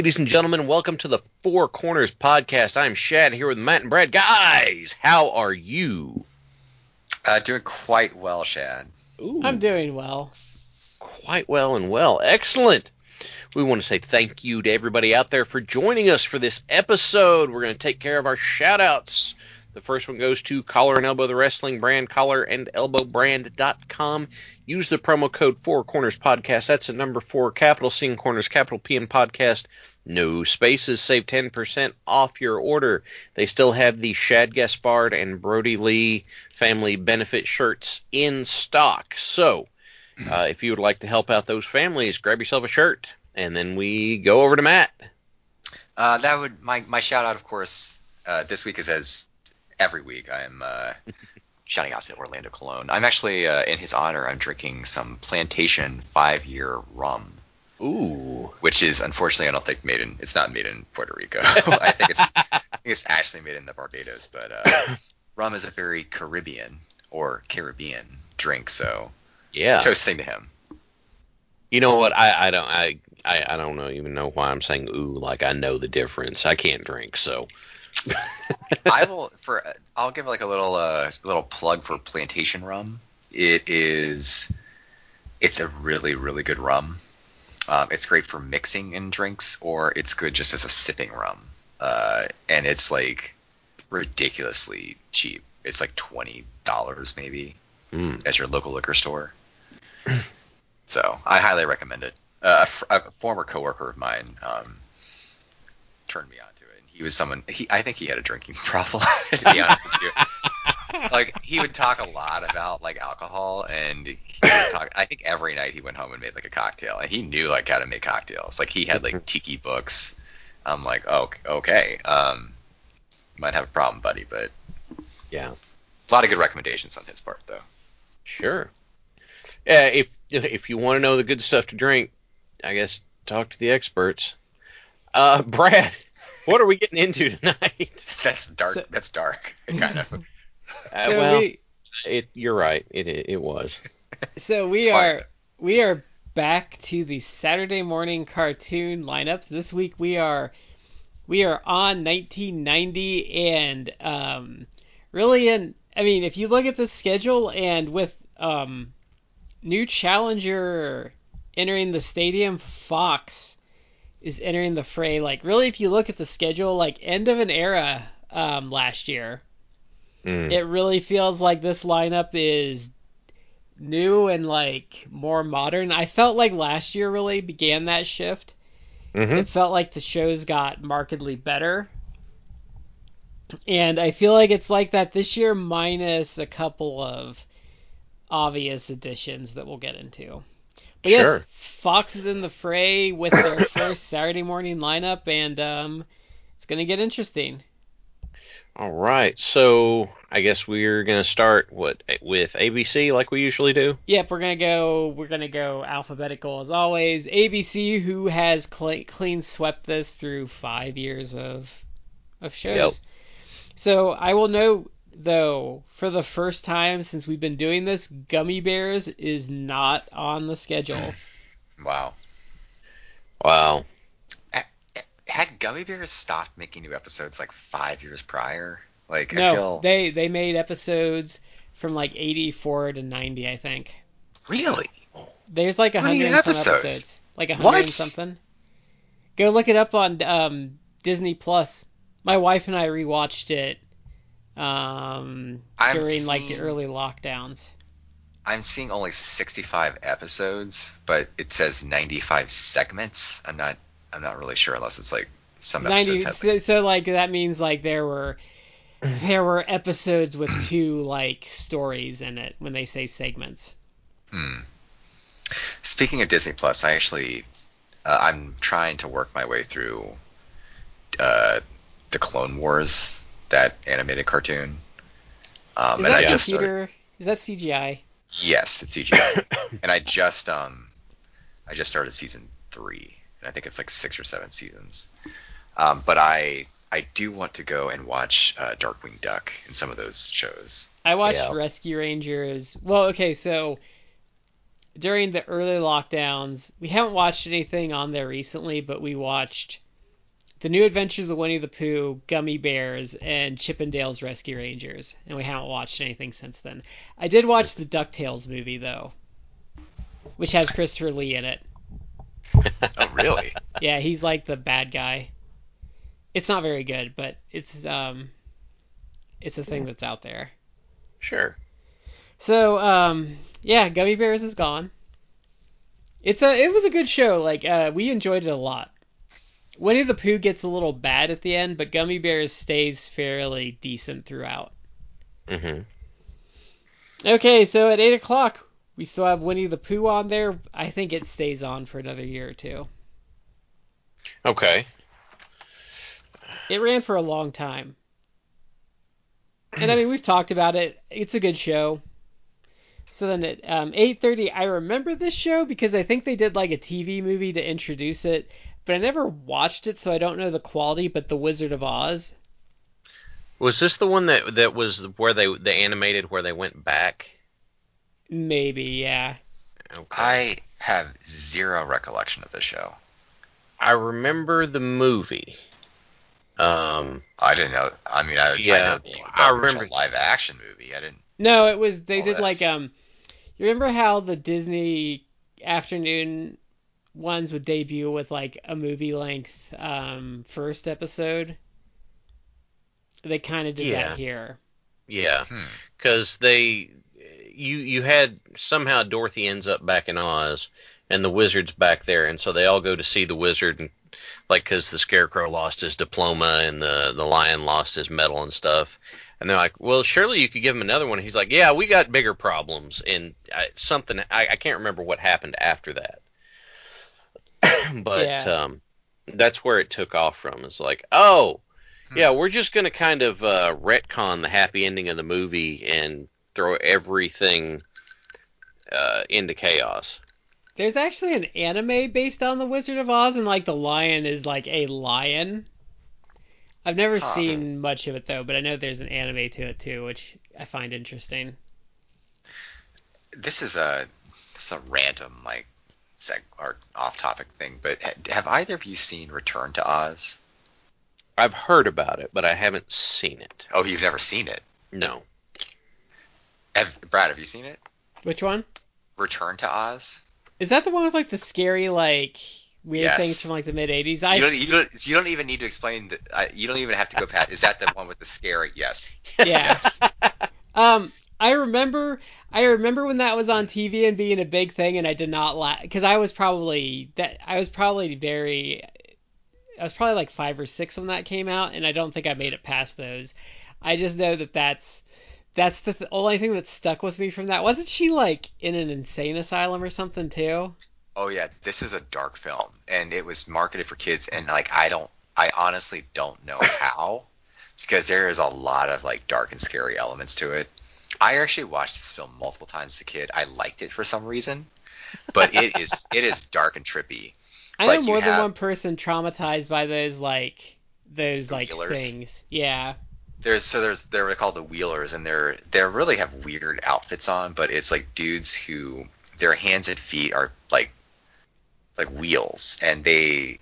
Ladies and gentlemen, welcome to the Four Corners Podcast. I'm Shad here with Matt and Brad. Guys, how are you? Uh, doing quite well, Shad. Ooh, I'm doing well. quite well and well. Excellent. We want to say thank you to everybody out there for joining us for this episode. We're going to take care of our shout outs. The first one goes to Collar and Elbow, the wrestling brand, collar and elbowbrand.com. Use the promo code Four Corners Podcast. That's a number four, capital C in Corners, capital P in Podcast. No spaces. Save 10% off your order. They still have the Shad Gaspard and Brodie Lee family benefit shirts in stock. So, uh, if you would like to help out those families, grab yourself a shirt. And then we go over to Matt. Uh, that would my my shout out, of course, uh, this week is as every week. I am uh, shouting out to Orlando Colón. I'm actually uh, in his honor. I'm drinking some Plantation five year rum, Ooh. which is unfortunately I don't think made in. It's not made in Puerto Rico. I think it's I think it's actually made in the Barbados. But uh, rum is a very Caribbean or Caribbean drink, so Yeah. toasting to him. You know what? I, I don't I, I I don't know even know why I'm saying ooh like I know the difference. I can't drink, so I will for I'll give like a little uh little plug for plantation rum. It is it's a really really good rum. Um, it's great for mixing in drinks, or it's good just as a sipping rum. Uh, and it's like ridiculously cheap. It's like twenty dollars maybe mm. at your local liquor store. so I highly recommend it. Uh, a, a former coworker of mine um, turned me on to it. And he was someone. He, I think he had a drinking problem. to be honest with you, like he would talk a lot about like alcohol, and he would talk. I think every night he went home and made like a cocktail, and he knew like how to make cocktails. Like he had like tiki books. I'm like, oh, okay. Um, might have a problem, buddy, but yeah. a lot of good recommendations on his part, though. Sure. Yeah, if if you want to know the good stuff to drink, I guess talk to the experts. Uh, Brad, what are we getting into tonight? That's dark. So- that's dark, kind of. Uh, So well, we, it, you're right. It it, it was. so we It's fine. are we are back to the Saturday morning cartoon lineups. This week we are we are on 1990 and um, really in I mean if you look at the schedule and with um, new challenger entering the stadium, Fox is entering the fray. Like really, if you look at the schedule, like end of an era um, last year. Mm. It really feels like this lineup is new and like more modern. I felt like last year really began that shift. hmm It felt like the shows got markedly better. And I feel like it's like that this year, minus a couple of obvious additions that we'll get into. But Sure. yes, Fox is in the fray with their first Saturday morning lineup, and um, it's going to get interesting. All right. So I guess we're gonna start what with ABC like we usually do. Yep, we're gonna go. We're gonna go alphabetical as always. ABC, who has cl- clean swept this through five years of of shows. Yep. So I will note though, for the first time since we've been doing this, Gummy Bears is not on the schedule. Wow. Wow. Had Gummy Bears stopped making new episodes like five years prior? Like I no, feel they they made episodes from like 84 to 90, I think. really. There's like a hundred episodes? episodes. Like a hundred something. Go look it up on um, Disney Plus. My wife and I rewatched it um, during like the early lockdowns. I'm seeing only 65 episodes, but it says 95 segments. I'm not. I'm not really sure unless it's like some 90 episodes have. so, so like that means like there were there were episodes with two like stories in it when they say segments. Hmm. Speaking of Disney Plus, I actually uh, I'm trying to work my way through uh, the Clone Wars, that animated cartoon. Um, Is and that I just started. Is that CGI? Yes, it's CGI. and I just um I just started season three, and I think it's like six or seven seasons. Um, but I I do want to go and watch uh, Darkwing Duck and some of those shows. I watched Yeah. Rescue Rangers. Well, okay, so during the early lockdowns, we haven't watched anything on there recently, but we watched The New Adventures of Winnie the Pooh, Gummy Bears, and Chip 'n Dale's Rescue Rangers, and we haven't watched anything since then. I did watch the DuckTales movie though, which has Christopher Lee in it. Oh, really? Yeah, he's like the bad guy. It's not very good, but it's um it's a thing that's out there. Sure. So, um, yeah, Gummy Bears is gone. It's a it was a good show. Like uh, we enjoyed it a lot. Winnie the Pooh gets a little bad at the end, but Gummy Bears stays fairly decent throughout. Mm-hmm. Okay, so at eight o'clock we still have Winnie the Pooh on there. I think it stays on for another year or two. Okay. It ran for a long time. And I mean, we've talked about it. It's a good show. So then at um, 8:30, I remember this show because I think they did like a TV movie to introduce it, but I never watched it, so I don't know the quality. But The Wizard of Oz, Was this the one that that was where they they animated where they went back? Maybe, yeah. Okay. I have zero recollection of this show. I remember the movie. Um, I didn't know. I mean, I, I Yeah, know the, the I remember- live action movie. I didn't. No, it was they Oh, did like um. You remember how the Disney afternoon ones would debut with like a movie length um first episode? They kind of did Yeah. that here. yeah, Hmm. because they you you had somehow Dorothy ends up back in Oz, and the wizard's back there, and so they all go to see the wizard, and like because the scarecrow lost his diploma and the the lion lost his medal and stuff. And they're like, "Well, surely you could give him another one." He's like, "Yeah, we got bigger problems." And I, something I, I can't remember what happened after that, but Yeah. um, that's where it took off from. It's like, oh, Hmm. yeah, we're just gonna kind of uh, retcon the happy ending of the movie and throw everything uh, into chaos. There's actually an anime based on the Wizard of Oz, and like the lion is like a lion. I've never Huh. seen much of it though, but I know there's an anime to it too, which I find interesting. This is a this is a random like seg or off topic thing, but have either of you seen Return to Oz? I've heard about it, but I haven't seen it. Oh, you've never seen it. No. Have, Brad, have you seen it? Which one? Return to Oz? Is that the one with like the scary like weird Yes. things from like the mid '80s? You I don't, you don't. You don't even need to explain that. Uh, you don't even have to go past. Is that the one with the scary? Yes. yeah. Yes. Um, I remember, I remember when that was on TV and being a big thing, and I did not laugh because I was probably that I was probably very, I was probably like five or six when that came out, and I don't think I made it past those. I just know that that's that's the th- only thing that stuck with me from that. Wasn't she like in an insane asylum or something too? Oh yeah, this is a dark film, and it was marketed for kids. And like, I don't. I honestly don't know how, because there is a lot of like dark and scary elements to it. I actually watched this film multiple times as a kid. I liked it for some reason, but it is it is dark and trippy. I Like, know more than one person traumatized by those like those like Wheelers? things. Yeah. There's so there's they're called the Wheelers, and they're they really have weird outfits on, but it's like dudes who their hands and feet are like like wheels, and they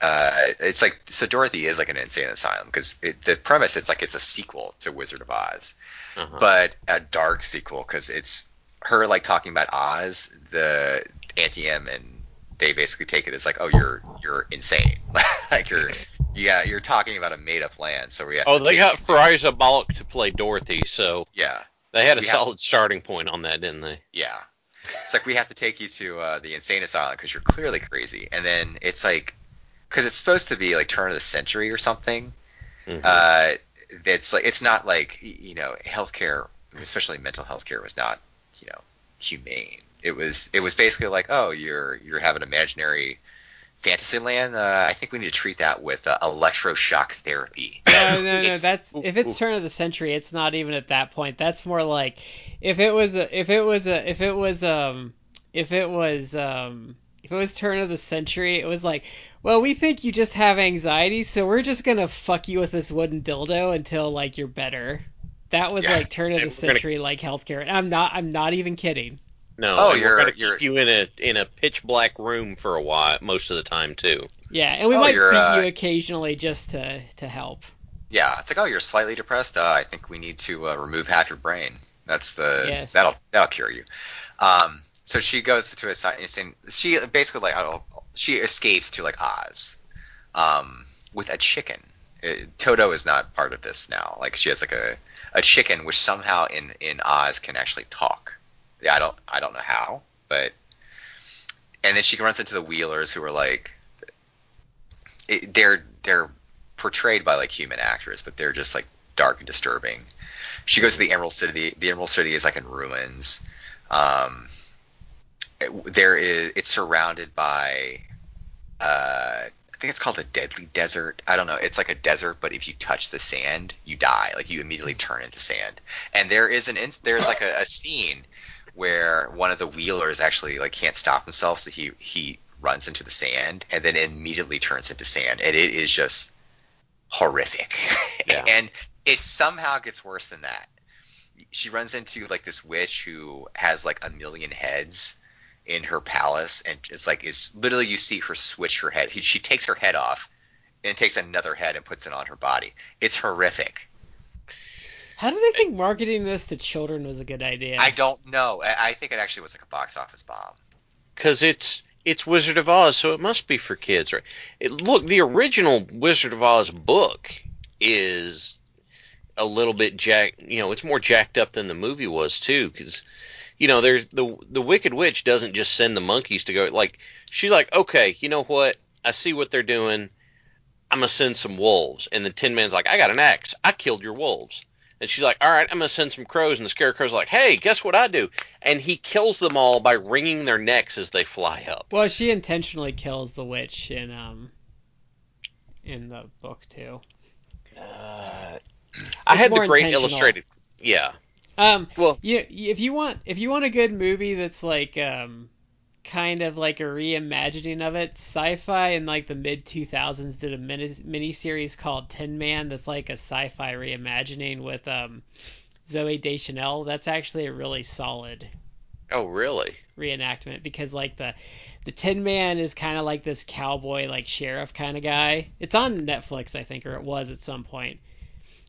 uh it's like so Dorothy is like an insane asylum because the premise it's like it's a sequel to Wizard of Oz, Uh-huh. but a dark sequel because it's her like talking about Oz, the Auntie Em and they basically take it as like oh you're you're insane, like you're Yeah, you're talking about a made-up land, so we have. Oh, they got Fairuza Balk to play Dorothy, so Yeah, they had a We have- solid starting point on that, didn't they? yeah. It's like we have to take you to uh, the insane asylum because you're clearly crazy, and then it's like because it's supposed to be like turn of the century or something. Mhm. Uh, it's like it's not like you know healthcare, especially mental health care, was not you know humane. It was it was basically like oh you're you're having imaginary fantasy land. Uh, I think we need to treat that with uh, electroshock therapy. No, no, no. It's- That's if it's turn of the century, it's not even at that point. That's more like if it was a, if it was a, if it was um if it was um if it was turn of the century, it was like, well, we think you just have anxiety, so we're just gonna fuck you with this wooden dildo until like you're better. That was Yeah. like turn of the And we're gonna- century like healthcare. I'm not I'm not even kidding. No, Oh, you're- we're gonna you're- keep you in a in a pitch black room for a while, most of the time too. Yeah, and we Oh, might you're, beat uh, you occasionally just to to help. Yeah, it's like, oh, you're slightly depressed. Uh, I think we need to uh, remove half your brain. That's the Yes. that'll that'll cure you. Um, so she goes to a site insane. She basically like I. She escapes to like Oz, um, with a chicken. It, Toto is not part of this now. Like she has like a a chicken which somehow in in Oz can actually talk. Yeah, I don't I don't know how, but and then she runs into the Wheelers who are like it, they're they're portrayed by like human actors, but they're just like dark and disturbing. She goes to the Emerald City. The Emerald City is like in ruins. Um, it- there is it's surrounded by uh, I think it's called a deadly desert. I don't know. It's like a desert, but if you touch the sand, you die. Like you immediately turn into sand. And there is an ins- there's like a, a scene where one of the wheelers actually like can't stop himself, so he he runs into the sand and then immediately turns into sand, and it is just horrific. Yeah. and it somehow gets worse than that. She runs into like this witch who has like a million heads in her palace, and it's like is literally you see her switch her head. He, she takes her head off and takes another head and puts it on her body. It's horrific. How do they think marketing this to children was a good idea? I don't know. I, I think it actually was like a box office bomb. because it's it's Wizard of Oz, so it must be for kids, right? It, look, the original Wizard of Oz book is a little bit jack, you know, it's more jacked up than the movie was too, because you know, there's the the Wicked Witch doesn't just send the monkeys to go like she's like, okay, you know what? I see what they're doing. I'm gonna send some wolves, and the Tin Man's like, I got an axe. I killed your wolves. And she's like, all right, I'm gonna send some crows, and the Scarecrow's like, hey, guess what I do? And he kills them all by wringing their necks as they fly up. Well, she intentionally kills the witch in um in the book too. Uh, I had the great illustrated. Yeah. Um, Well, you, if you want if you want a good movie that's like um kind of like a reimagining of it, Sci-Fi in like the mid 2000s did a mini mini series called Tin Man that's like a sci-fi reimagining with um Zooey Deschanel. That's actually a really solid oh really? reenactment because like the the Tin Man is kind of like this cowboy like sheriff kind of guy. It's on Netflix, I think, or it was at some point.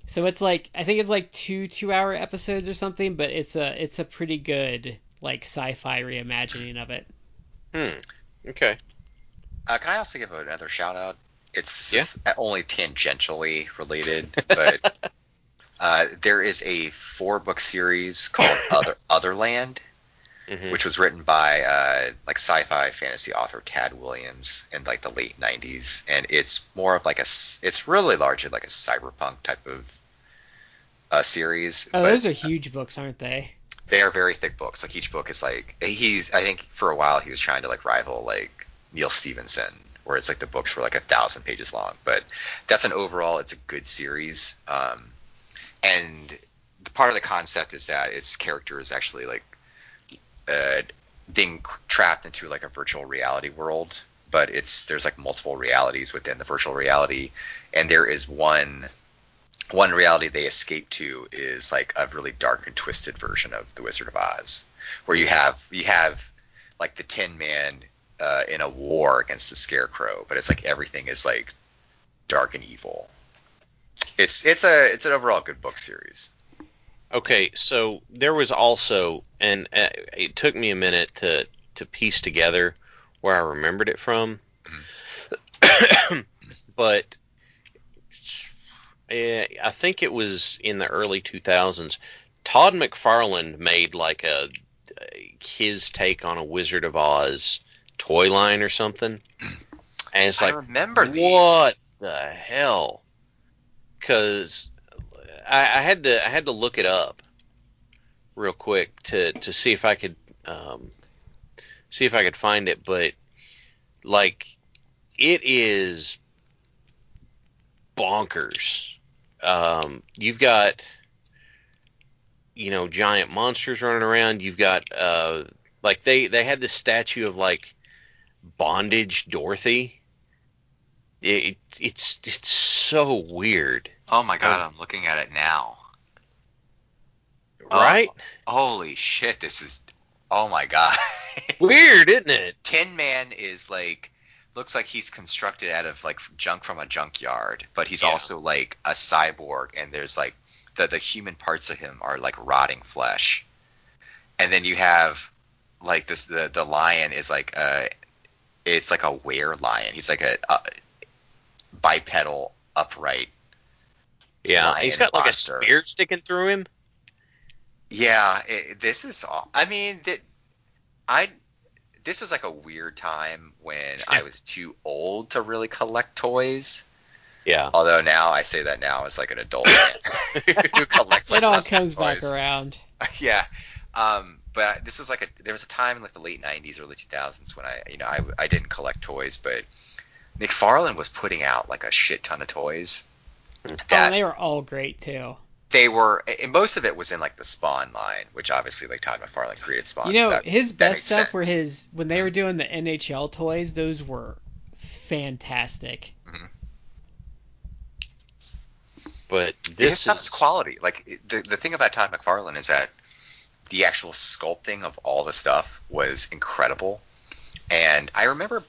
So it's like I think it's like two two hour episodes or something, but it's a it's a pretty good like sci-fi reimagining of it. Hmm. Okay. Uh, can I also give another shout out? It's Yeah. only tangentially related, but uh, there is a four book series called Other Otherland, Mhm. which was written by uh, like sci-fi fantasy author Tad Williams in like the late '90s, and it's more of like a it's really largely like a cyberpunk type of uh, series. Oh, but those are huge books, aren't they? They are very thick books. Like each book is like he's I think for a while he was trying to like rival like Neal Stephenson, where it's like the books were like a thousand pages long. But that's an overall it's a good series. Um, and the part of the concept is that its character is actually like uh, being trapped into like a virtual reality world. But it's there's like multiple realities within the virtual reality, and there is one one reality they escape to is like a really dark and twisted version of the Wizard of Oz, where you have you have like the Tin Man uh, in a war against the Scarecrow, but it's like everything is like dark and evil. It's it's a it's an overall good book series. Okay, so there was also, and uh, it took me a minute to to piece together where I remembered it from, but eh, I think it was in the early 2000s. Todd McFarlane made like a his take on a Wizard of Oz toy line or something, and it's like, I remember these. what the hell? Because I, I had to I had to look it up real quick to to see if I could um, see if I could find it, but like it is bonkers. Um, you've got you know giant monsters running around. You've got uh, like they they had this statue of like bondage Dorothy. It, it's it's so weird, Oh my god, I'm looking at it now. Oh. right? Holy shit, this is. Oh my god. Weird, isn't it? Tin Man is like looks like he's constructed out of like junk from a junkyard, but he's Yeah. also like a cyborg, and there's like the the human parts of him are like rotting flesh, and then you have like this the the lion is like a it's like a were lion. He's like a, a bipedal upright. Yeah, Lion he's got like monster. a spear sticking through him. Yeah, it, this is. all I mean, that I. This was like a weird time when I was too old to really collect toys. Yeah, Although now I say that now as like an adult man who collects. Like It all less than comes back toys. around. yeah. Um, but this was like a there was a time in like the late '90s, early 2000s when I you know I, I didn't collect toys, but McFarlane was putting out like a shit ton of toys. Oh, That and they were all great too. They were, and most of it was in like the Spawn line, which obviously like Todd McFarlane created Spawn. You so know, that- his that best makes stuff were his when they mm-hmm. were doing the NHL toys. Those were fantastic. Mm-hmm. but his this stuff is is quality. Like the the thing about Todd McFarlane is that the actual sculpting of all the stuff was incredible. And I remember,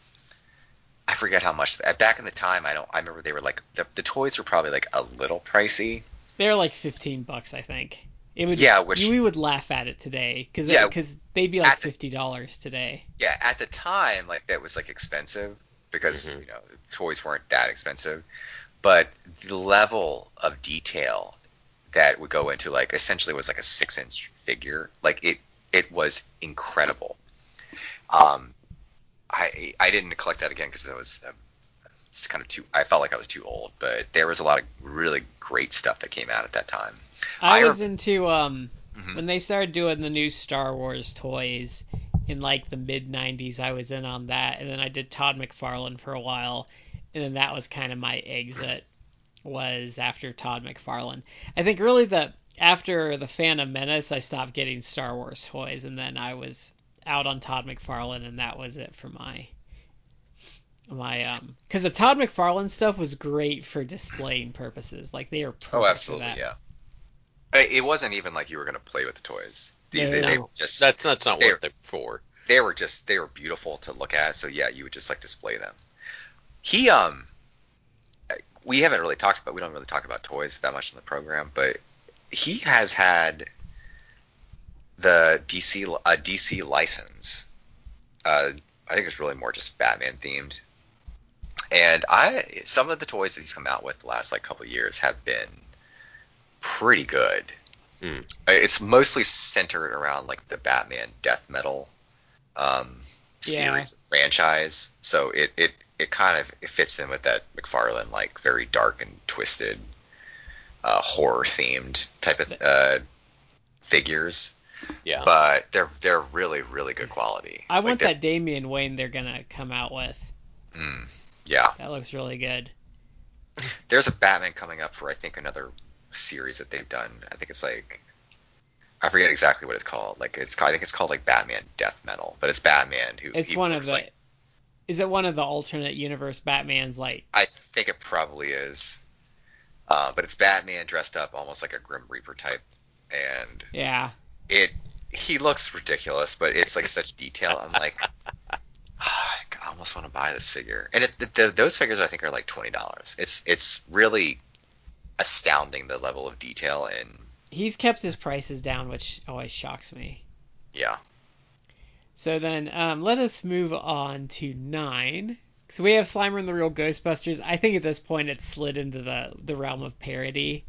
I forget how much back in the time. I don't. I remember they were like the, the toys were probably like a little pricey. They were like fifteen bucks, I think. It would. Yeah, which- we would laugh at it today because Yeah, they'd be like fifty dollars today. Yeah, at the time, like that was like expensive because Mhm. you know toys weren't that expensive, but the level of detail that would go into like essentially was like a six inch figure. Like it, it was incredible. Um, I I didn't collect that again because I was it's kind of too. I felt like I was too old, but there was a lot of really great stuff that came out at that time. I, I was into um Mhm. when they started doing the new Star Wars toys in like the mid '90s. I was in on that, and then I did Todd McFarlane for a while, and then that was kind of my exit. Was after Todd McFarlane. I think really the after the Phantom Menace, I stopped getting Star Wars toys, and then I was out on Todd McFarlane, and that was it for my my um because the Todd McFarlane stuff was great for displaying purposes. Like they are perfect Oh, for absolutely, that. yeah. It wasn't even like you were going to play with the toys. They, No, they, they no. just that's that's not They're- what they're for. they were just they were beautiful to look at. So yeah, you would just like display them. He um, we haven't really talked about we don't really talk about toys that much in the program, but he has had the DC a DC license. Uh, I think it's really more just Batman themed. And I some of the toys that he's come out with the last like couple of years have been pretty good. Hmm. It's mostly centered around like the Batman death metal um, Yeah. series franchise. So it, it, it kind of it fits in with that McFarlane like very dark and twisted uh, horror themed type of uh, figures. Yeah, But they're they're really really good quality. I Like, want that Damian Wayne they're gonna come out with. Mm, yeah, That looks really good. there's a Batman coming up for I think another series that they've done. I think it's like I forget exactly what it's called. Like it's I think it's called like Batman Death Metal, but it's Batman who It's one of the. like Is it one of the alternate universe Batman's like? I think it probably is. Uh, but it's Batman dressed up almost like a Grim Reaper type, and Yeah, it he looks ridiculous, but it's like such detail. I'm like, I almost want to buy this figure, and it, the, the, those figures I think are like twenty dollars. It's it's really astounding the level of detail and he's kept his prices down, which always shocks me. yeah. So then, um, let us move on to nine, So we have Slimer and the Real Ghostbusters. I think at this point it's slid into the the realm of parody,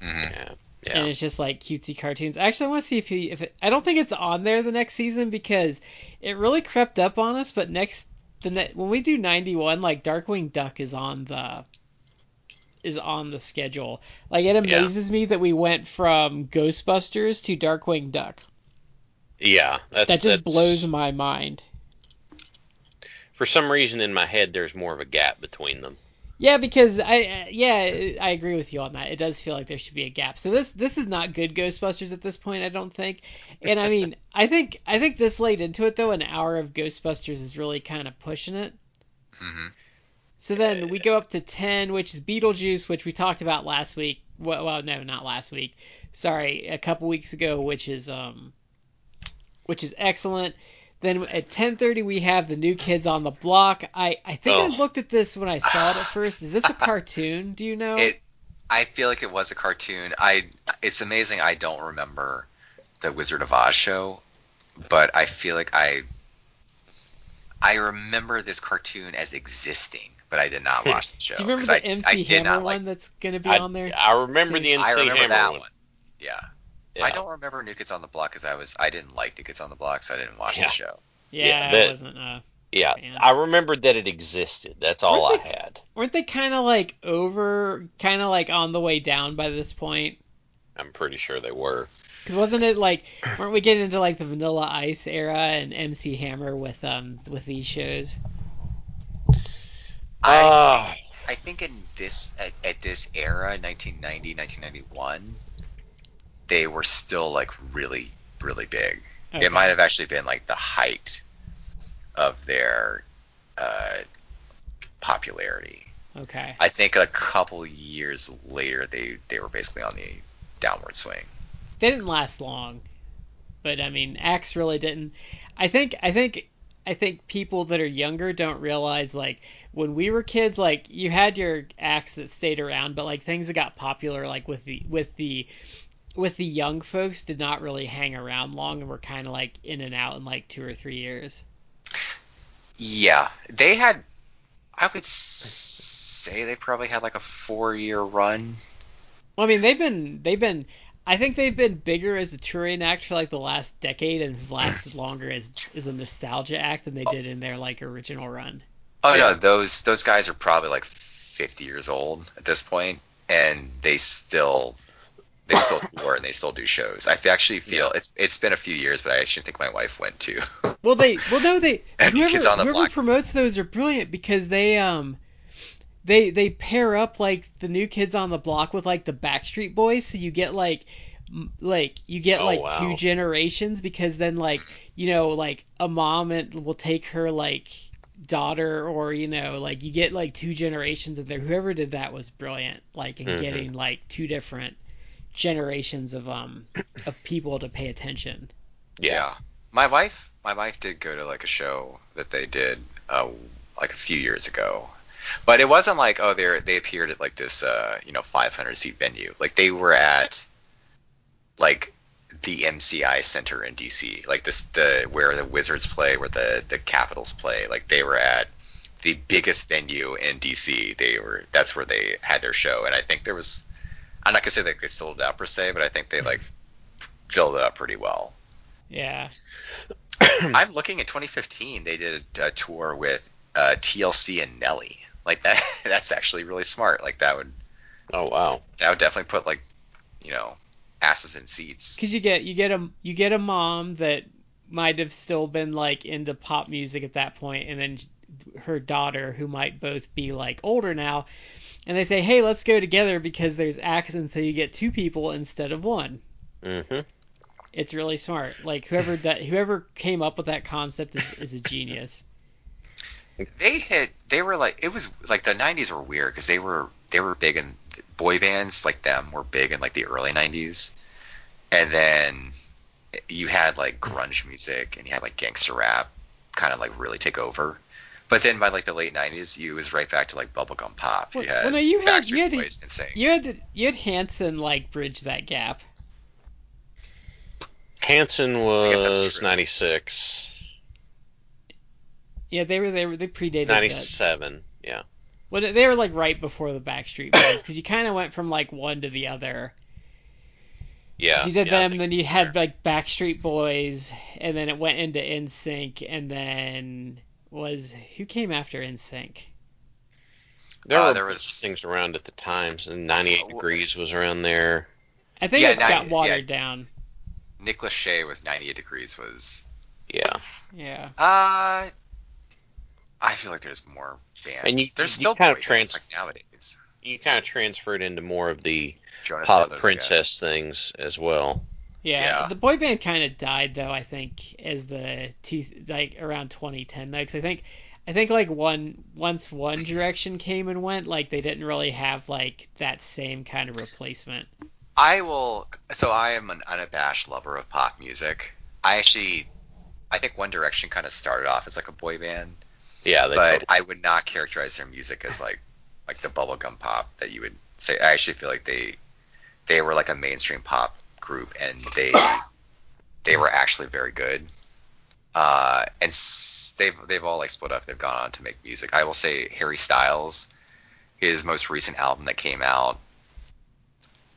hmm Yeah. Yeah. and it's just like cutesy cartoons. Actually, I want to see if he if it, I don't think it's on there the next season because it really crept up on us. But next the ne- when we do ninety one, like Darkwing Duck is on the is on the schedule. Like it Yeah. amazes me that we went from Ghostbusters to Darkwing Duck. yeah. That's, That just that's- blows my mind. For some reason in my head, there's more of a gap between them. Yeah, because I uh, yeah I agree with you on that. It does feel like there should be a gap. So this this is not good Ghostbusters at this point, I don't think. And I mean, I think I think this late into it though, an hour of Ghostbusters is really kind of pushing it. hmm So then we go up to ten, which is Beetlejuice, which we talked about last week. Well, well no, not last week. Sorry, a couple weeks ago, which is um, which is excellent. Then at ten thirty we have the New Kids on the Block. I I think I Oh. looked at this when I saw it at first. Is this a cartoon? Do you know? It, I feel like it was a cartoon. I, it's amazing. I don't remember the Wizard of Oz show, but I feel like I, I remember this cartoon as existing, but I did not hmm. watch the show. Do you remember the I, MC I Hammer one like. that's going to be I, on there? I remember the NC I remember Hammer that one. one. Yeah. Yeah. I don't remember New Kids on the Block because I was I didn't like New Kids on the Block, so I didn't watch Yeah. the show. yeah, yeah, I that- wasn't. Uh, Yeah, Man. I remembered that it existed. That's all I Weren't they- had. weren't they kind of like over, kind of like on the way down by this point? I'm pretty sure they were. Because wasn't it like, weren't we getting into like the Vanilla Ice era and MC Hammer with um with these shows? I Ah. I think in this at, at this era, 1990, 1991, they were still like really really big. Okay. It might have actually been like the height of their uh, popularity. Okay. I think a couple years later, they they were basically on the downward swing. They didn't last long, but I mean, Axe really didn't. I think I think I think people that are younger don't realize like when we were kids, like you had your acts that stayed around, but like things that got popular, like with the with the with the young folks, did not really hang around long and were kind of like in and out in like two or three years. Yeah, they had. I would say they probably had like a four year run. Well, I mean, they've been they've been. I think they've been bigger as a touring act for like the last decade and have lasted longer as as a nostalgia act than they did in their like original run. Oh Yeah. no, those those guys are probably like 50 years old at this point, and they still they still tour and they still do shows. I actually feel it's it's been a few years, but I actually think my wife went too. Well, they well no they And whoever, Kids on the whoever Block. promotes those are brilliant because they um they they pair up like the new kids on the block with like the Backstreet Boys, so you get like like you get Oh, like wow. two generations because then like you know like a mom and will take her like daughter or you know like you get like two generations of there whoever did that was brilliant like in Mhm. getting like two different generations of um of people to pay attention Yeah. My wife, my wife did go to like a show that they did uh, like a few years ago, but it wasn't like oh they they appeared at like this uh, you know 500 seat venue. Like they were at like the MCI Center in DC, like this the where the Wizards play, where the the Capitals play. Like they were at the biggest venue in DC. They were that's where they had their show, and I think there was. I'm not gonna say that they sold it out per se, but I think they like filled it up pretty well. yeah I'm looking at 2015. They did a, a tour with uh, TLC and Nelly. Like that. That's actually really smart. Like that would Oh wow. that would definitely put like you know asses in seats. because you get you get a you get a mom that might have still been like into pop music at that point and then her daughter who might both be like older now and they say hey let's go together because there's accents so you get two people instead of one Mm-hmm. it's really smart like whoever that whoever came up with that concept is, is a genius They hit. They were like it was like the 90s were weird because they were they were big in boy bands like them were big in like the early 90s, and then you had like grunge music and you had like gangster rap kind of like really take over. But then by like the late 90s, you was right back to like bubblegum pop. Well- you had well, no, you had- Backstreet you had- Boys, insane. you had you had Hanson like bridge that gap Hanson was 96. Yeah, they were they were they predated 97. Yeah. Well, they were like right before the Backstreet Boys because you kind of went from like one to the other. Yeah. You did yeah, them, think- then you had like Backstreet Boys, and then it went into NSYNC, and then was who came after NSYNC? There Uh, were there was- things around at the times, and 98 Uh, degrees was around there. I think Yeah, it now- got yeah. watered down. Nick Lachey with 98 Degrees was. Yeah. Yeah. Uh, I feel like there's more bands. And you- there's you still kind of boy trans- like nowadays. You kind of transferred into more of the Jonas pop Brothers, I princess things as well. Yeah, Yeah. the boy band kind of died though. I think as the two like around 2010 though, 'cause I think I think like one once One Direction came and went, like they didn't really have like that same kind of replacement. I will. So I am an unabashed lover of pop music. I actually, I think One Direction kind of started off as like a boy band, Yeah, they but totally- I would not characterize their music as like like the bubblegum pop that you would say. I actually feel like they they were like a mainstream pop group, and they they were actually very good. Uh, and s- they've they've all like split up. They've gone on to make music. I will say Harry Styles, his most recent album that came out,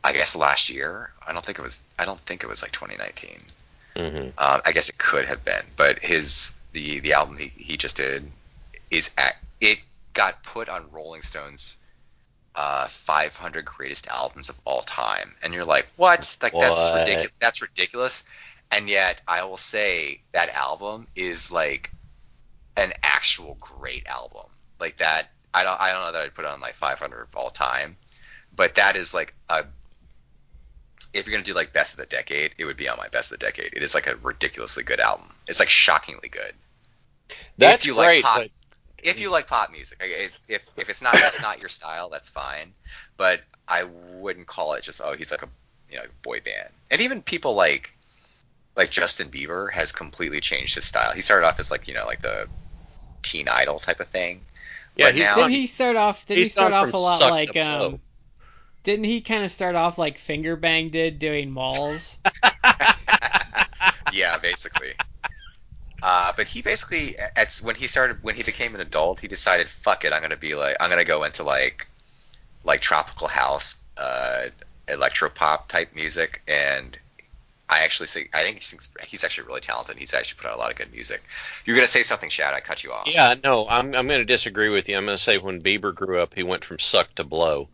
I guess last year. I don't think it was. I don't think it was like 2019. Mhm. Um, I guess it could have been, but his the the album he, he just did is at, it got put on Rolling Stone's uh, 500 greatest albums of all time, and you're like, what? Like that's ridiculous. That's ridiculous. And yet, I will say that album is like an actual great album. Like that. I don't. I don't know that I'd put it on like 500 of all time, but that is like a if you're gonna do like best of the decade, it would be on my best of the decade. It is like a ridiculously good album. It's like shockingly good. That's if you like great, pop- but If you like pop music, if if, if it's not that's not your style, that's fine. But I wouldn't call it just oh he's like a you know boy band. And even people like like Justin Bieber has completely changed his style. He started off as like you know like the teen idol type of thing. yeah, but he's now- Didn't he start off? Didn't he he's start off a lot like blow. um? Didn't he kind of start off like Fingerbang did doing malls? yeah, basically. Uh, but he basically, at when he started, when he became an adult, he decided, "Fuck it, I'm gonna be like, I'm gonna go into like, like tropical house, uh, electro pop type music." And I actually think, I think he's, he's actually really talented. He's actually put out a lot of good music. You're gonna say something, Shad? I cut you off. Yeah, no, I'm I'm going to disagree with you. I'm going to say when Bieber grew up, he went from suck to blow.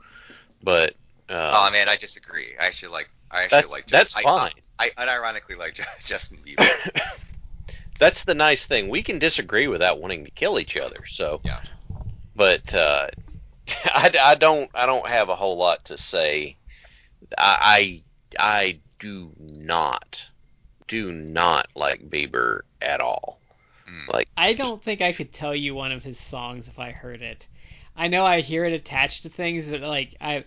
But uh, Oh man, I disagree. I actually like, I actually that's like. that's I, fine. I, unironically like Justin Bieber. That's the nice thing. We can disagree without wanting to kill each other. So, Yeah. but uh, I, I don't I don't have a whole lot to say. I I, I do not do not like Bieber at all. Like I don't think I could tell you one of his songs if I heard it. I know I hear it attached to things, but like I,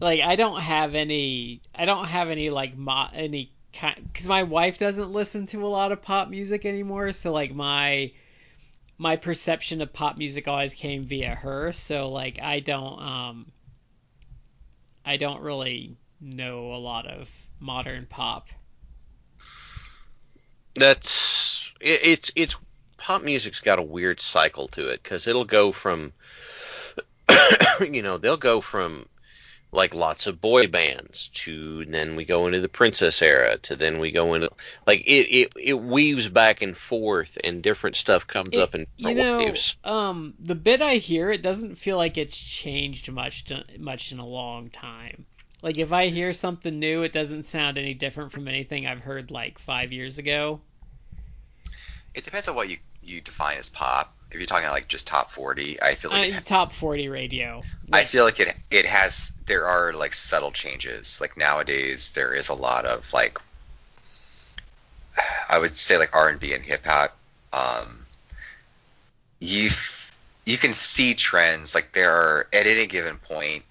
like I don't have any. I don't have any like mo- any kind because my wife doesn't listen to a lot of pop music anymore. So like my my perception of pop music always came via her. So like I don't um I don't really know a lot of modern pop. That's it, it's it's pop music's got a weird cycle to it because it'll go from you know they'll go from like lots of boy bands to then we go into the princess era to then we go into like it it, it weaves back and forth and different stuff comes It- up in you different know, waves. um, the bit I hear, it doesn't feel like it's changed much, to, much in a long time. Like if I hear something new, it doesn't sound any different from anything I've heard like five years ago. it depends on what you you define as pop. If you're talking like just top 40, I feel like Uh, it top forty radio. I feel like it it has there are like subtle changes. Like nowadays there is a lot of like I would say like R and B and hip hop. Um, you you can see trends like there are at any given point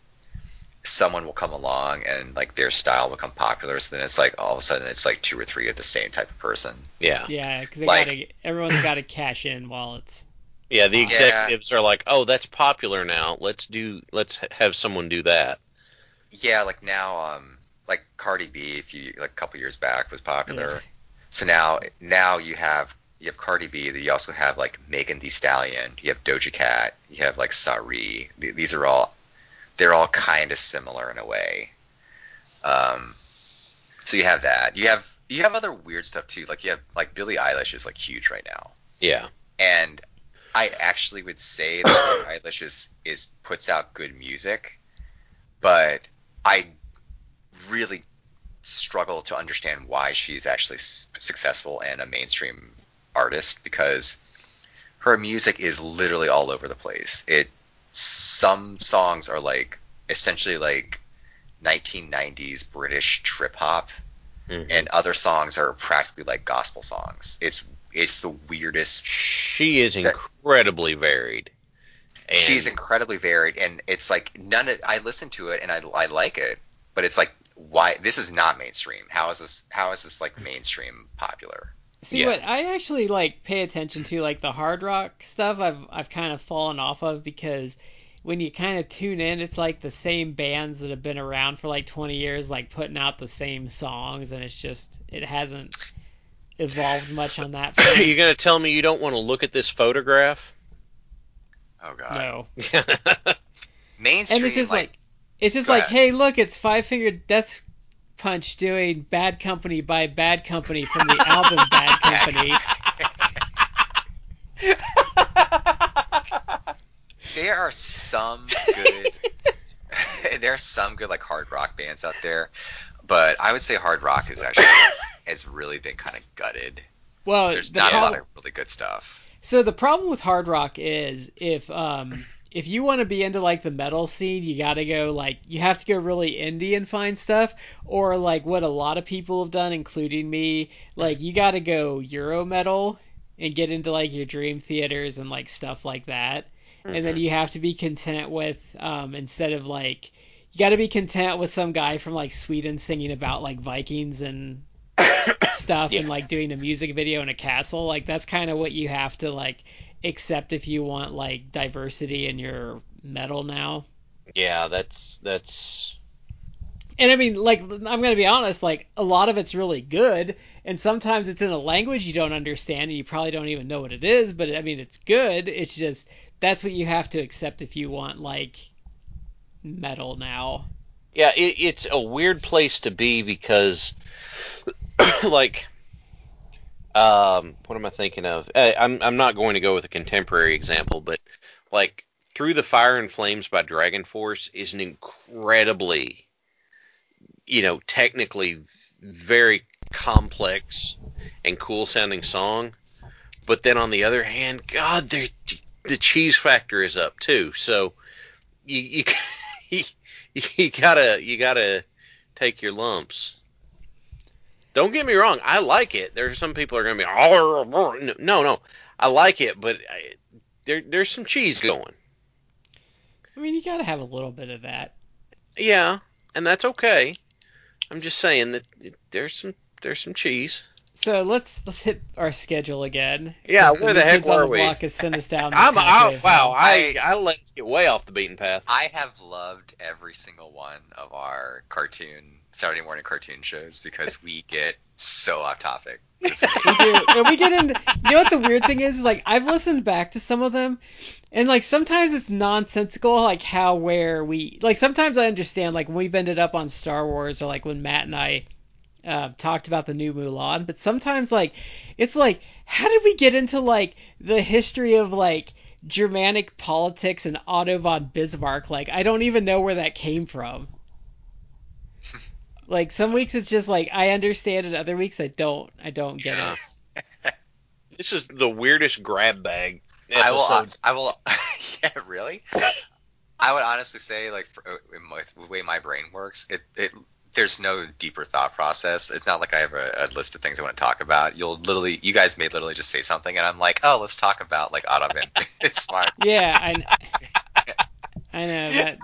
someone will come along and like their style will become popular. So then it's like all of a sudden it's like two or three of the same type of person. Yeah, Yeah, because Like- gotta everyone's got to cash in while it's. yeah. The Yeah. executives are like, oh, that's popular now. Let's do let's have someone do that. Yeah, like now, um, like Cardi B, a few like a couple years back was popular. So now, now you have you have Cardi B. You also have like Megan Thee Stallion. You have Doja Cat. You have like Sari. These are all they're all kind of similar in a way. Um, so you have that. You have you have other weird stuff too. Like you have like Billie Eilish is like huge right now, Yeah. and I actually would say that Billie Eilish is, is puts out good music, but I really struggle to understand why she's actually successful and a mainstream artist because her music is literally all over the place. It some songs are like essentially like 1990s British trip hop Mhm. and other songs are practically like gospel songs. It's it's the weirdest. She is That- incredibly varied. And She's incredibly varied, and it's like none. Of, I listen to it and I I like it, but it's like why this is not mainstream. How is this? How is this like mainstream popular? See Yeah. what I actually like pay attention to like the hard rock stuff I've I've kind of fallen off of because when you kind of tune in it's like the same bands that have been around for like 20 years like putting out the same songs and it's just it hasn't evolved much on that Are front. you going to tell me you don't want to look at this photograph? Oh god, no. mainstream. And it's just like, like it's just Go like ahead. hey look it's Five Finger Death Punch doing Bad Company by Bad Company from the album Bad Company. there are some good. there are some good like hard rock bands out there, but I would say hard rock is actually has really been kind of gutted. Well, There's the not a lot of really good stuff. So the problem with hard rock is if um if you want to be into like the metal scene, you got to go like you have to go really indie and find stuff or like what a lot of people have done including me, like you got to go euro metal and get into like your dream theaters and like stuff like that. And then you have to be content with um instead of like you got to be content with some guy from like Sweden singing about like Vikings and stuff Yeah. and like doing a music video in a castle like that's kind of what you have to like accept if you want like diversity in your metal now. Yeah, that's that's and i mean like i'm gonna be honest like a lot of it's really good and sometimes it's in a language you don't understand and you probably don't even know what it is but i mean it's good. It's just that's what you have to accept if you want like metal now. Yeah, it, it's a weird place to be because like um what am I thinking of? Uh, I'm I'm not going to go with a contemporary example, but like Through the Fire and Flames by DragonForce is an incredibly you know, technically very complex and cool sounding song. But then on the other hand, God, the cheese factor is up too. So you you you gotta you gotta take your lumps. Don't get me wrong, I like it. There's some people are gonna be "Oh, no no, I like it, but I, there there's some cheese going. i mean you gotta have a little bit of that Yeah, and that's okay. I'm just saying that there's some there's some cheese. so let's let's hit our schedule again Yeah, 'Cause where the heck were we? block has sent us down I'm pathway I, wow. I I let us get way off the beaten path. I have loved every single one of our cartoon Saturday morning cartoon shows because we get so off topic. we do. And we get into. You know what the weird thing is? Like I've listened back to some of them, and like sometimes it's nonsensical, like how where we like. Sometimes I understand, like when we've ended up on Star Wars, or like when Matt and I uh, talked about the new Mulan. But sometimes like it's like, how did we get into like the history of like Germanic politics and Otto von Bismarck? Like I don't even know where that came from. Like some weeks it's just like I understand and other weeks I don't. I don't get it. This is the weirdest grab bag. I will. uh. I will. yeah, really. I would honestly say, like, for, uh, in my, the way my brain works, it, it there's no deeper thought process. It's not like I have a, a list of things I want to talk about. You'll literally, you guys may literally just say something, and I'm like, oh, let's talk about like Otto van. it's smart. Yeah, I, I know that.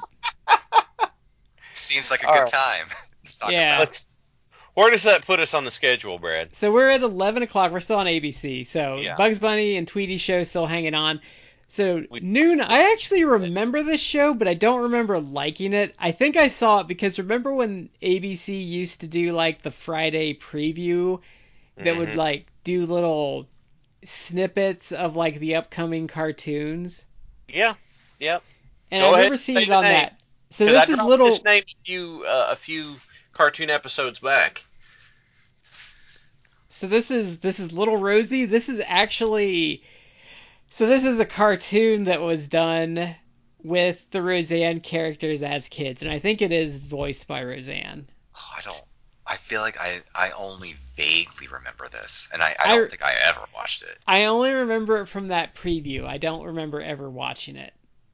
Seems like a All good right. time. Yeah. about. it. Let's- Where does that put us on the schedule, Brad? So we're at eleven o'clock. We're still on ABC. So Yeah. Bugs Bunny and Tweety show still hanging on. So We- noon. I actually remember this show, but I don't remember liking it. I think I saw it because remember when ABC used to do like the Friday preview that would Mhm. like do little snippets of like the upcoming cartoons, Yeah, yeah. and Go I've ahead never and seen it on name. that. So this I is little. This name a few uh, a few cartoon episodes back. So this is this is Little Rosie. This is actually so this is a cartoon that was done with the Roseanne characters as kids, and I think it is voiced by Roseanne. Oh, I don't. I feel like I I only vaguely remember this, and I, I don't I- think I ever watched it. I only remember it from that preview. I don't remember ever watching it.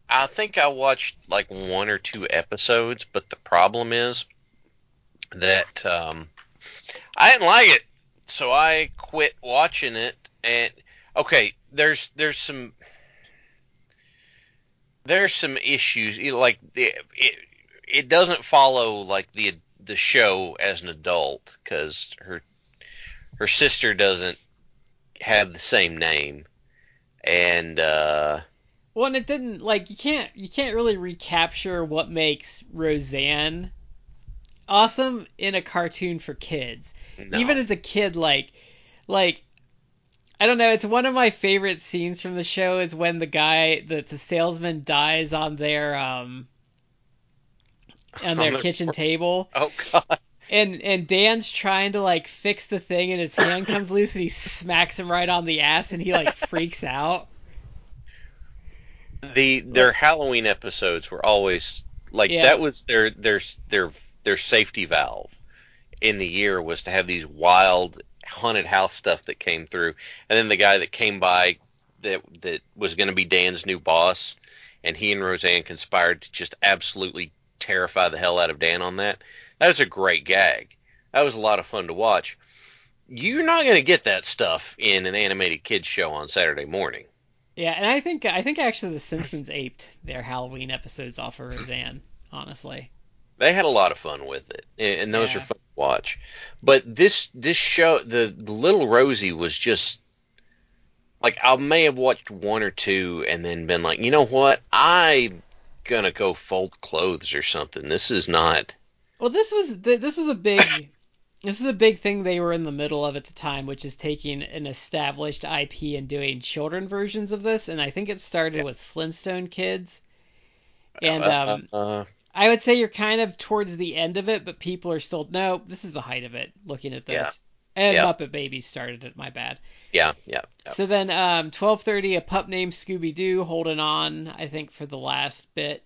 I think I watched like one or two episodes, but the problem is that um, I didn't like it, so I quit watching it. And okay, there's there's some there's some issues like the it it doesn't follow like the the show as an adult because her her sister doesn't have the same name, and uh, Well, and it didn't like you can't you can't really recapture what makes Roseanne awesome in a cartoon for kids. no. Even as a kid, like like I don't know, it's one of my favorite scenes from the show is when the guy the, the salesman dies on their um on their kitchen table oh god. and and Dan's trying to like fix the thing and his hand comes loose and he smacks him right on the ass and he like freaks out. the their Halloween episodes were always like Yeah. that was their their their their safety valve in the year was to have these wild haunted house stuff that came through, and then the guy that came by that that was going to be Dan's new boss, and he and Roseanne conspired to just absolutely terrify the hell out of Dan on that. That was a great gag. That was a lot of fun to watch. You're not going to get that stuff in an animated kids show on Saturday morning. Yeah, and I think I think actually the Simpsons aped their Halloween episodes off of Roseanne, honestly. They had a lot of fun with it, and and those Yeah. are fun to watch. But this this show, the, the Little Rosie, was just like I may have watched one or two, and then been like, you know what, I'm gonna go fold clothes or something. This is not. Well, this was this was a big this is a big thing they were in the middle of at the time, which is taking an established IP and doing children versions of this. And I think it started with Flintstone Kids. And uh, um, uh, I would say you're kind of towards the end of it, but people are still no. This is the height of it. Looking at this, and Yeah. Muppet Babies started it. My bad. yeah, yeah, yeah. So then, um, twelve thirty, a pup named Scooby Doo holding on. I think for the last bit.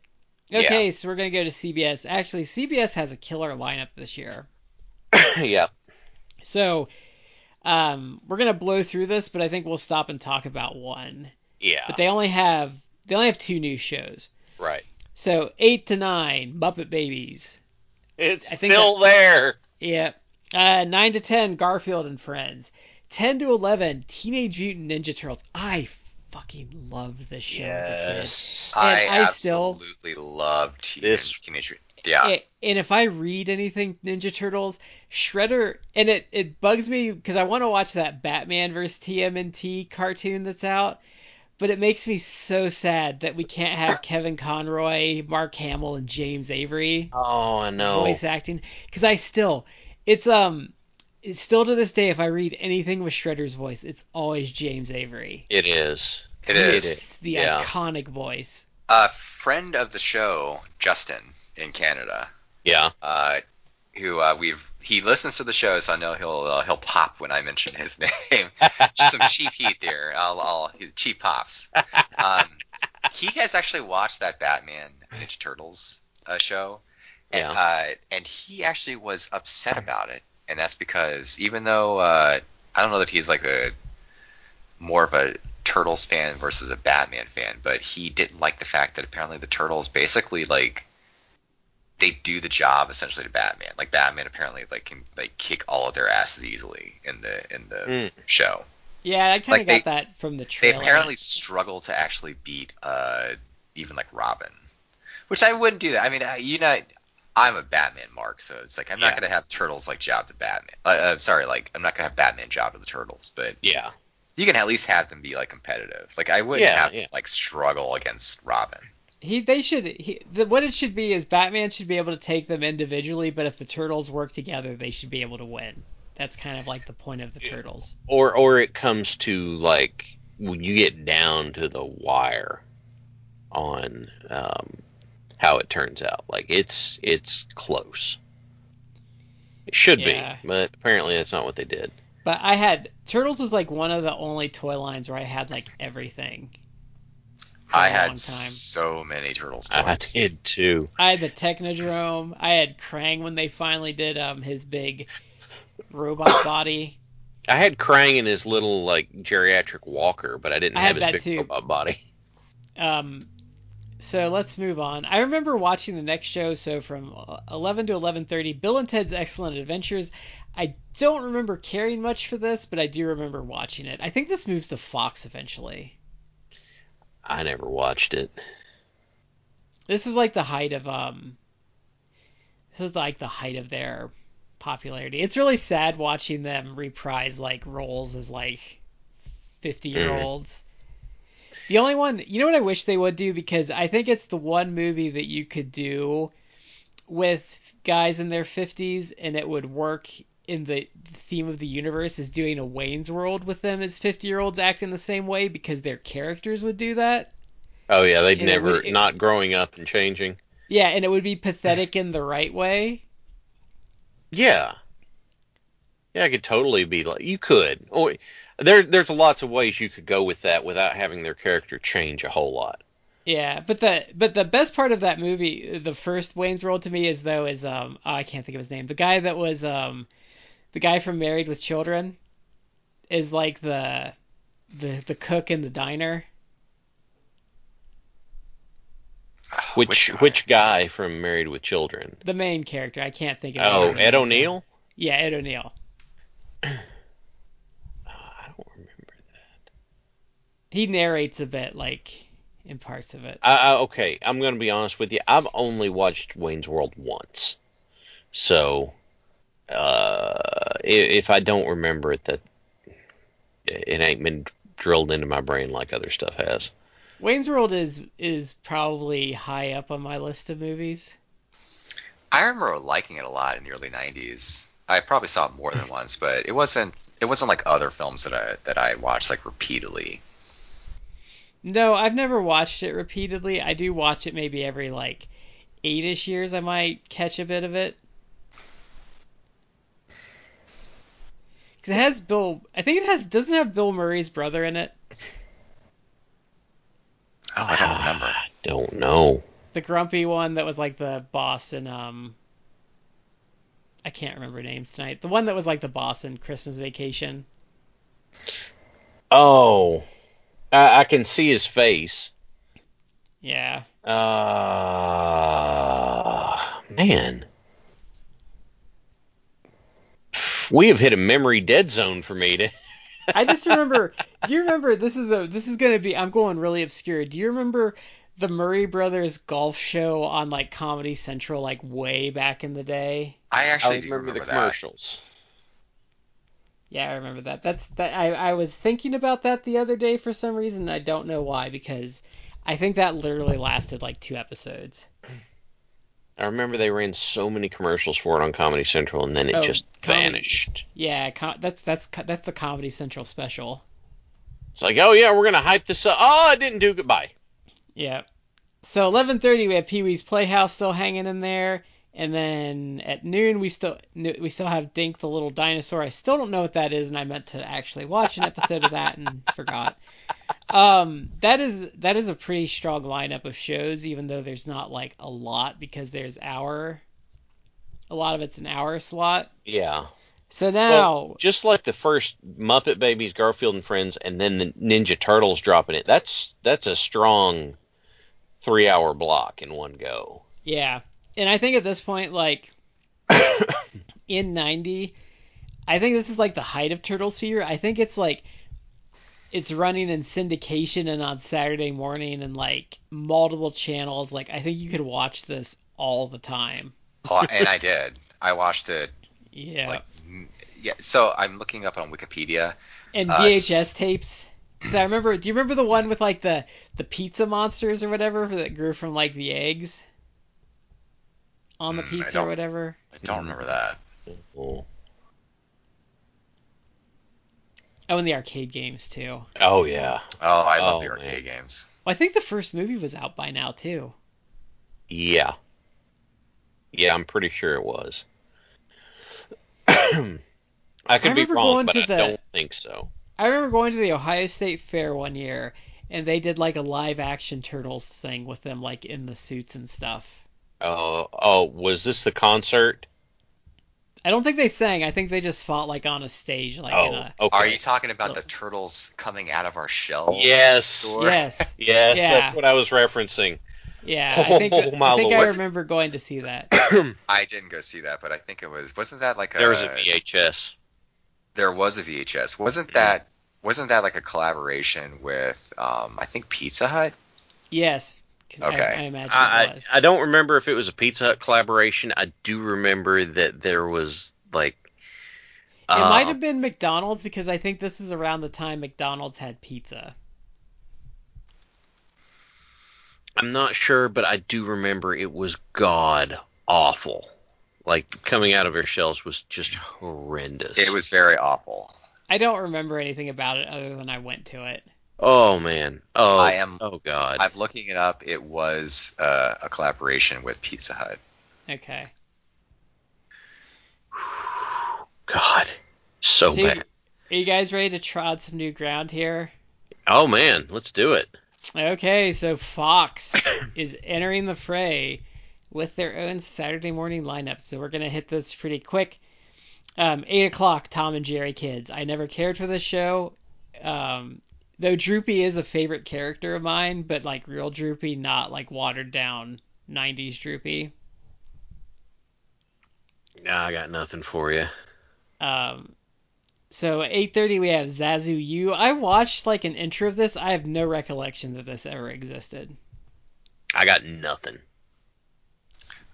Okay, so we're gonna go to CBS. Actually, CBS has a killer lineup this year. yeah. So, um, we're gonna blow through this, but I think we'll stop and talk about one. Yeah, But they only have they only have two new shows. right. So eight to nine, Muppet Babies. It's I think still there. Yeah. Uh, nine to ten, Garfield and Friends. Ten to eleven, Teenage Mutant Ninja Turtles. I fucking loved this show as a kid. Yes. I, I still- absolutely loved Teen, This- Teenage Mutant. Yeah, A- and if I read anything Ninja Turtles, Shredder, and it, it bugs me because I want to watch that Batman vs. TMNT cartoon that's out, but it makes me so sad that we can't have Kevin Conroy, Mark Hamill, and James Avery Oh, I know. voice acting because I still, it's um, it's still to this day if I read anything with Shredder's voice, it's always James Avery. It is. it It is. is. It's the yeah. iconic voice. A friend of the show, Justin in Canada, Yeah. uh, who uh, we've he listens to the show, so I know he'll uh, he'll pop when I mention his name. Just some cheap heat there. I'll, I'll his cheap pops. Um, he has actually watched that Batman Ninja Turtles uh, show, and Yeah. uh, and he actually was upset about it, and that's because even though uh, I don't know that he's like a more of a Turtles fan versus a Batman fan, but he didn't like the fact that apparently the Turtles basically like they do the job essentially to Batman. Like Batman apparently like can like kick all of their asses easily in the in the Mm. show. Yeah, I kind of Like, got they- that from the They apparently struggle to actually beat uh even like Robin, which I wouldn't do that. I mean, you know, I'm a Batman mark, so it's like I'm not Yeah. gonna have Turtles like job to Batman. Uh, uh, sorry, like I'm not gonna have Batman job to the Turtles, but Yeah. you can at least have them be like competitive. Like I wouldn't Yeah, have yeah. like struggle against Robin. He they should he, the, what it should be is Batman should be able to take them individually, but if the turtles work together, they should be able to win. that's kind of like the point of the Yeah. turtles. or or it comes to like when you get down to the wire on um, how it turns out. Like it's it's close. It should Yeah. be, but apparently that's not what they did. But I had Turtles was like one of the only toy lines where I had like everything. For I a had long time. so many turtles I toys. did too. I had the Technodrome. I had Krang when they finally did um his big robot body. I had Krang in his little like geriatric walker, but I didn't I have his big too. robot body. Um, so let's move on. I remember watching the next show. So from 11 to 11:30, Bill and Ted's Excellent Adventures. I don't remember caring much for this, but I do remember watching it. I think this moves to Fox eventually. I never watched it. This was like the height of um. This was like the height of their popularity. It's really sad watching them reprise like roles as like 50 year olds. The only one, you know what I wish they would do because I think it's the one movie that you could do with guys in their 50s and it would work in the theme of the universe is doing a Wayne's World with them as 50 year olds acting the same way because their characters would do that. Oh yeah, they'd And never would- it- not growing up and changing. Yeah, and it would be pathetic in the right way. Yeah. Yeah, I could totally be like you could. Or there there's lots of ways you could go with that without having their character change a whole lot. Yeah, but the but the best part of that movie, the first Wayne's World to me is though is um oh, I can't think of his name. The guy that was um the guy from Married with Children is like the the the cook in the diner. Ah, which guy? which guy from Married with Children? The main character. I can't think of Oh, his name. Ed O'Neill? Yeah, Ed O'Neill. Oh, I don't remember. That. He narrates a bit like in parts of it. I, I, okay, I'm going to be honest with you. I've only watched Wayne's World once. So uh if I don't remember it that it ain't been drilled into my brain like other stuff has. Wayne's World is is probably high up on my list of movies. I remember liking it a lot in the early '90s. I probably saw it more than once, but it wasn't. It wasn't like other films that I that I watched like repeatedly. No, I've never watched it repeatedly. I do watch it maybe every like eight-ish years. I might catch a bit of it. Because it has Bill. I think it has. Doesn't it have Bill Murray's brother in it. Oh, I don't remember. I don't know. The grumpy one that was like the boss in um. I can't remember names tonight. The one that was like the boss in Christmas Vacation. Oh, I, I can see his face. Yeah. Uh, man. We have hit a memory dead zone for me. To, I just remember. do you remember? This is a. This is gonna be. I'm going really obscure. Do you remember the Murray Brothers golf show on like Comedy Central, like way back in the day? I actually I do remember remember the that. commercials. Yeah, I remember that. That's that. I I was thinking about that the other day for some reason. I don't know why because I think that literally lasted like two episodes. I remember they ran so many commercials for it on Comedy Central, and then it Oh, just Comedy- vanished. Yeah, com- that's that's that's the Comedy Central special. It's like, oh yeah, we're gonna hype this up. Oh, I didn't do goodbye. Yeah. So 11:30 we have Pee Wee's Playhouse still hanging in there, and then at noon we still we still have Dink the little dinosaur. I still don't know what that is, and I meant to actually watch an episode of that and forgot. Um, that is that is a pretty strong lineup of shows, even though there's not like a lot because there's hour. A lot of it's an hour slot. Yeah. So now, Well, just like the first Muppet Babies, Garfield and Friends, and then the Ninja Turtles dropping it. That's that's a strong three-hour block in one go. Yeah. And I think at this point, like, in 90, I think this is like the height of Turtles fever. I think it's like, it's running in syndication and on Saturday morning and like multiple channels. Like, I think you could watch this all the time. Oh, and I did. I watched it. Yeah. Like, yeah. So I'm looking up on Wikipedia. and uh, VHS s- tapes. 'Cause I remember, do you remember the one with like the, the pizza monsters or whatever that grew from like the eggs on the Mm, pizza or whatever? I don't remember that. Oh. Oh, and the arcade games too. Oh yeah, Oh, I love Oh, the man. arcade games. Well, I think the first movie was out by now too. yeah, yeah. I'm pretty sure it was. I could be wrong, but I the- don't think so. I remember going to the Ohio State Fair one year, and they did like a live action Turtles thing with them like in the suits and stuff. Oh, oh, was this the concert? I don't think they sang. I think they just fought like on a stage, like in Oh, a. okay. Are you talking about the Look. turtles coming out of our shell? Yes, Sure. Yes. yes, Yeah. that's what I was referencing. Yeah, I think, Oh, my I, think I remember going to see that. I didn't go see that, but I think it was. Wasn't that like a? There was a VHS. There was a VHS. Wasn't that? Wasn't that like a collaboration with? Um, I think Pizza Hut. Yes. 'Cause I- Okay. I, imagine it I, was. I I don't remember if it was a Pizza Hut collaboration. I do remember that there was like. it uh, might have been McDonald's because I think this is around the time McDonald's had pizza. I'm not sure, but I do remember it was god awful. Like coming out of their shells was just horrendous. It was very awful. I don't remember anything about it other than I went to it. Oh man. Oh. I am- Oh god. I'm looking it up. It was uh, a collaboration with Pizza Hut. Okay. God. So So you- bad. Are you guys ready to trod some new ground here? Oh man, let's do it. Okay, so Fox is entering the fray with their own Saturday morning lineup. So we're gonna hit this pretty quick. Um, Eight o'clock, Tom and Jerry Kids. I never cared for this show. Um, though Droopy is a favorite character of mine, but like real Droopy, not like watered down '90s Droopy. Nah, I got nothing for you. Um, so 8:30 we have Zazoo U, I watched like an intro of this. I have no recollection that this ever existed. I got nothing.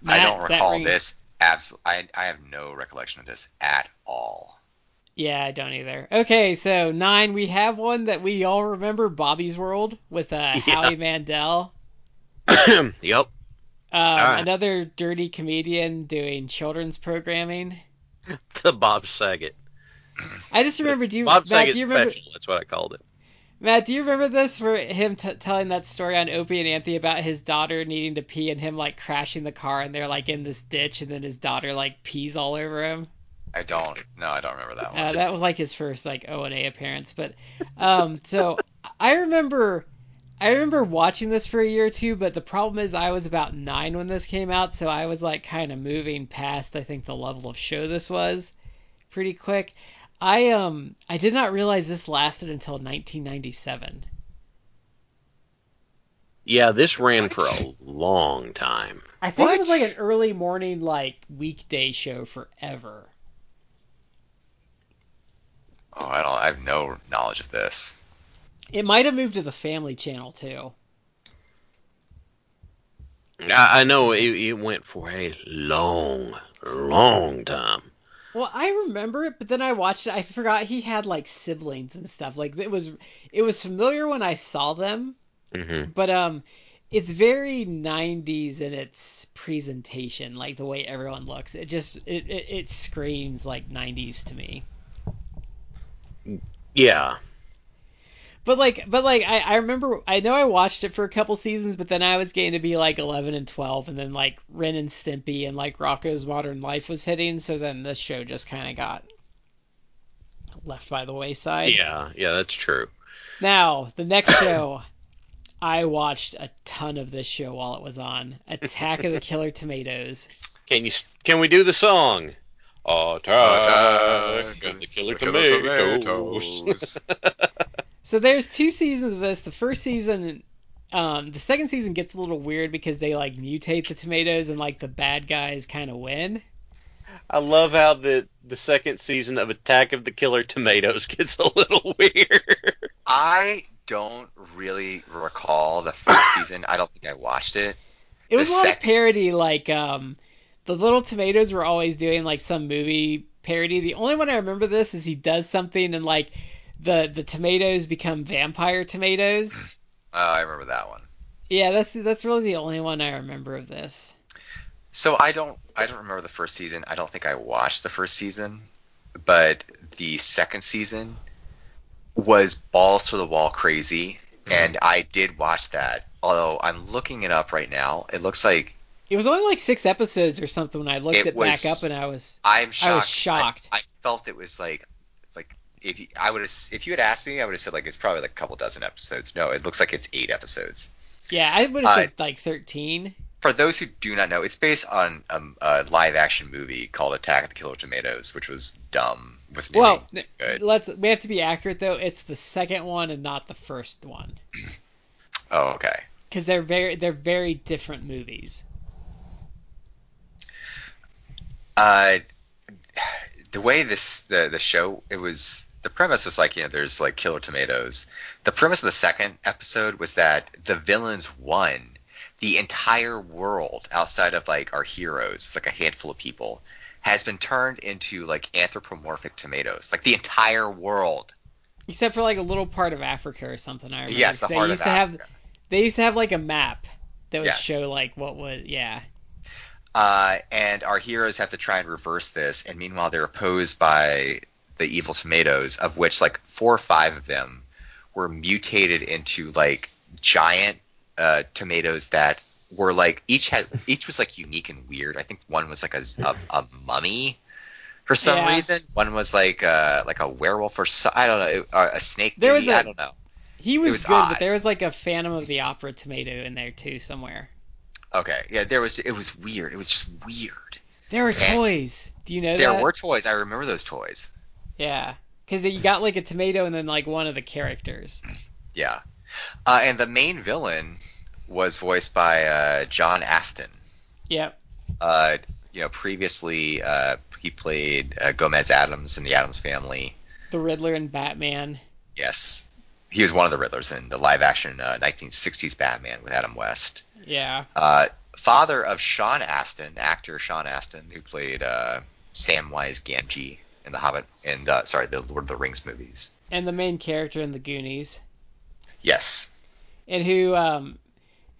I don't recall rings- this. Absolutely, I, I have no recollection of this at all. Yeah, I don't either. Okay, so nine, we have one that we all remember, Bobby's World with uh, Howie Mandel. yep. Um, right. Another dirty comedian doing children's programming. The Bob Saget. I just remember. Do you, Bob Matt? Saget you remember? special. That's what I called it. Matt, do you remember this? For him t- telling that story on Opie and Anthony about his daughter needing to pee and him like crashing the car and they're like in this ditch and then his daughter like pees all over him. I don't. No, I don't remember that one. Uh, that was like his first like O and A appearance. But um, so I remember, I remember watching this for a year or two. But the problem is I was about nine when this came out, so I was like kind of moving past. I think the level of show this was pretty quick. I um I did not realize this lasted until 1997. Yeah, this ran What? for a long time. I think it was like an early morning like weekday show forever. Oh, I don't. I have no knowledge of this. It might have moved to the Family Channel too. I, I know it, it went for a long, long time. Well, I remember it, but then I watched it. I forgot he had like siblings and stuff. Like it was, it was familiar when I saw them, hmm but um, it's very '90s in its presentation, like the way everyone looks. It just it it, it screams like '90s to me. Yeah. But like, but like, I, I remember, I know I watched it for a couple seasons, but then I was getting to be like 11 and 12, and then like Ren and Stimpy and like Rocko's Modern Life was hitting, so then this show just kind of got left by the wayside. Yeah, yeah, that's true. Now, the next show, I watched a ton of this show while it was on Attack of the Killer Tomatoes. Can you? Can we do the song? Attack of the killer tomatoes. So there's two seasons of this. The first season, um, the second season gets a little weird because they like mutate the tomatoes and like the bad guys kind of win. I love how the the second season of Attack of the Killer Tomatoes gets a little weird. I don't really recall the first season. I don't think I watched it. It was The a lot of parody. Like um, the little tomatoes were always doing like some movie parody. The only one I remember this is he does something and like the the tomatoes become vampire tomatoes. Uh, I remember that one. Yeah, that's that's really the only one I remember of this. So I don't. I don't remember the first season. I don't think I watched the first season, but the second season, was balls to the wall crazy, and I did watch that. Although I'm looking it up right now, it looks like It was only like six episodes or something when I looked It it, back up, and I was I'm shocked. shocked. I, I felt it was like like if you, I would have if you had asked me, I would have said like it's probably like a couple dozen episodes. No, it looks like it's eight episodes. yeah, I would have Uh, said like thirteen. For those who do not know, it's based on um, a live action movie called Attack of the Killer Tomatoes, which was dumb. Was Well, good. let's we have to be accurate though. It's the second one and not the first one Oh, okay. because they're very they're very different movies. Uh, the way this the the show it was the premise was like you know there's like killer tomatoes. The premise of the second episode was that the villains won. The entire world outside of like our heroes, it's like a handful of people, has been turned into like anthropomorphic tomatoes. Like the entire world. Except for like a little part of Africa or something. I remember. Yes, the they heart used of to Africa. have they used to have like a map that would Yes. show like what was yeah. Uh, and our heroes have to try and reverse this, and meanwhile they're opposed by the evil tomatoes, of which like four or five of them were mutated into like giant uh, tomatoes that were like each had each was like unique and weird. I think one was like a a, a mummy for some Yeah. reason. One was like uh like a werewolf or so, I don't know, or a snake. There maybe, was a- I don't know. He was, was good, odd. but there was like a Phantom of the Opera tomato in there too somewhere. Okay, yeah, there was it was weird. It was just weird. There were toys. Do you know There that? were toys. I remember those toys. Yeah, because you got like a tomato and then like one of the characters. Yeah. Uh, and the main villain was voiced by uh, John Astin. Yep. Uh, you know, previously uh, he played uh, Gomez Addams in the Addams Family. The Riddler and Batman. Yes, he was one of the Riddlers in the live-action uh, 1960s Batman with Adam West. Yeah. Uh, father of Sean Astin, actor Sean Astin, who played uh, Samwise Gamgee in the Hobbit and uh, sorry, the Lord of the Rings movies. And the main character in the Goonies. Yes, And who um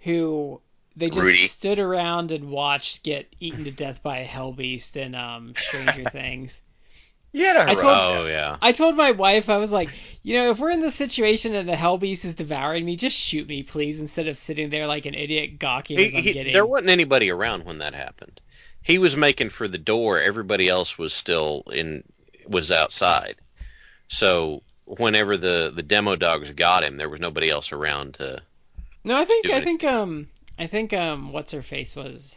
who they just Rudy. stood around and watched get eaten to death by a hell beast in um Stranger Things. yeah, I told- Oh yeah. I told my wife, I was like, you know, if we're in this situation and the hell beast is devouring me, just shoot me, please, instead of sitting there like an idiot gawking He- as I'm he- getting. there wasn't anybody around when that happened. He was making for the door. Everybody else was still in was outside. So whenever the the demo dogs got him, there was nobody else around to. No, I think I think um I think um what's her face was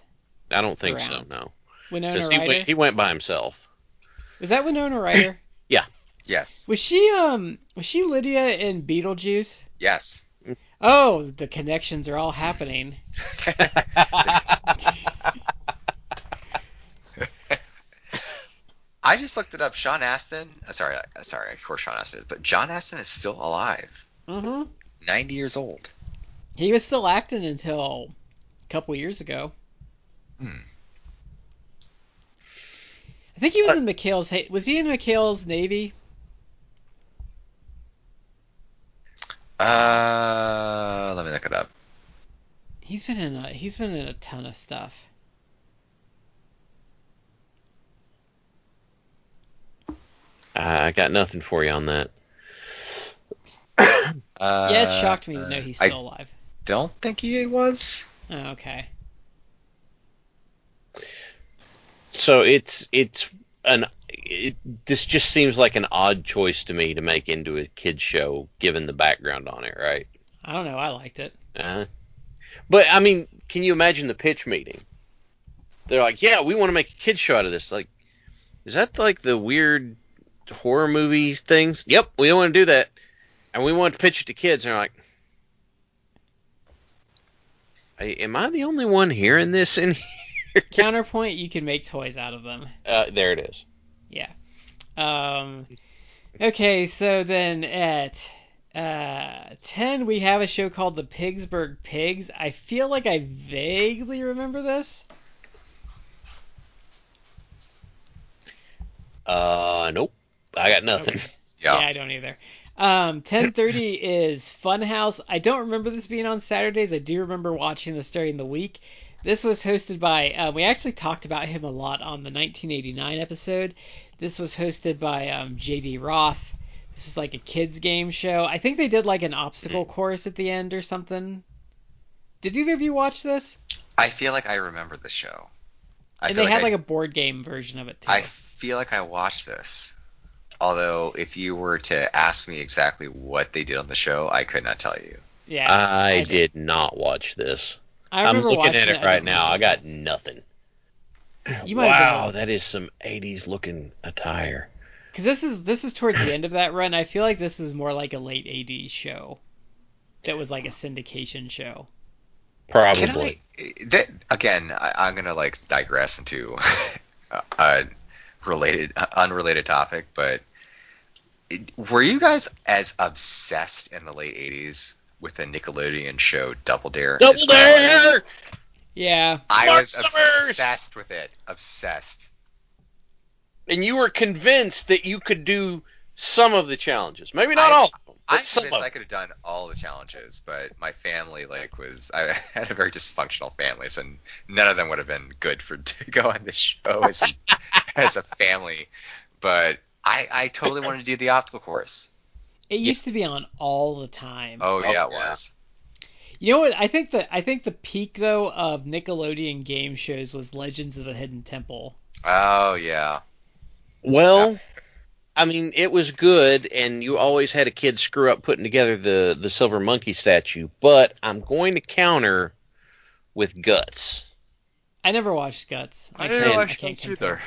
I don't think so. No, Winona because he Ryder. went he went by himself. Was that Winona Ryder? yes, was she um was she Lydia in Beetlejuice? yes. Oh, the connections are all happening. I just looked it up. Sean Astin. uh, Sorry, uh, sorry, of course Sean Astin is, but John Astin is still alive. hmm Ninety years old. He was still acting until a couple years ago. Hmm. I think he was in McHale's. Was he in McHale's Navy? Uh, let me look it up. He's been in a he's been in a ton of stuff. I got nothing for you on that. Uh, yeah, it shocked me to know he's I still alive. don't think he was. Oh, okay. So it's it's an it, this just seems like an odd choice to me to make into a kids show given the background on it, right? I don't know. I liked it. Uh, but I mean, can you imagine the pitch meeting? They're like, "Yeah, we want to make a kids show out of this." Like, is that like the weird horror movies things? Yep, we want to do that, and we want to pitch it to kids. And they're like, "Hey, "Am I the only one hearing this in here?" Counterpoint: You can make toys out of them. Uh, there it is. Yeah. Um. Okay, so then at uh, 10, we have a show called The Piggsburg Pigs. I feel like I vaguely remember this. Uh, nope, I got nothing. Yeah. I don't either. Um, 10:30 is Funhouse. I don't remember this being on Saturdays. I do remember watching this during the week. This was hosted by. Uh, we actually talked about him a lot on the 1989 episode. This was hosted by um, J.D. Roth. This is like a kids game show. I think they did like an obstacle course at the end or something. Did either of you watch this? I feel like I remember the show. I and feel they had I, like a board game version of it too. I feel like I watched this. Although, if you were to ask me exactly what they did on the show, I could not tell you. yeah, I, did. did not watch this. I I'm looking at it right don't now. I got nothing. You might wow, been- that is some 80s looking attire. Because this is this is towards the end of that run. I feel like this is more like a late '80s show. That was like a syndication show. Probably. I? Eh, that, again, I, I'm gonna like digress into a, a uh, related, uh, unrelated topic, but were you guys as obsessed in the late '80s with the Nickelodeon show Double Dare? Double as Dare! Yeah, I Marc was Summers! obsessed with it. Obsessed. And you were convinced that you could do some of the challenges. Maybe not I- all of them, but I'm some convinced of I could have done all the challenges, but my family like was I had a very dysfunctional family, so none of them would have been good for to go on this show as as a family. But I I totally wanted to do the obstacle course. It used to be on all the time. Oh yeah, it oh, yeah. was. You know what? I think the I think the peak though of Nickelodeon game shows was Legends of the Hidden Temple. Oh yeah. Well, I mean, it was good, and you always had a kid screw up putting together the, the silver monkey statue, but I'm going to counter with Guts. I never watched Guts. I can't- didn't watch Guts compare. either.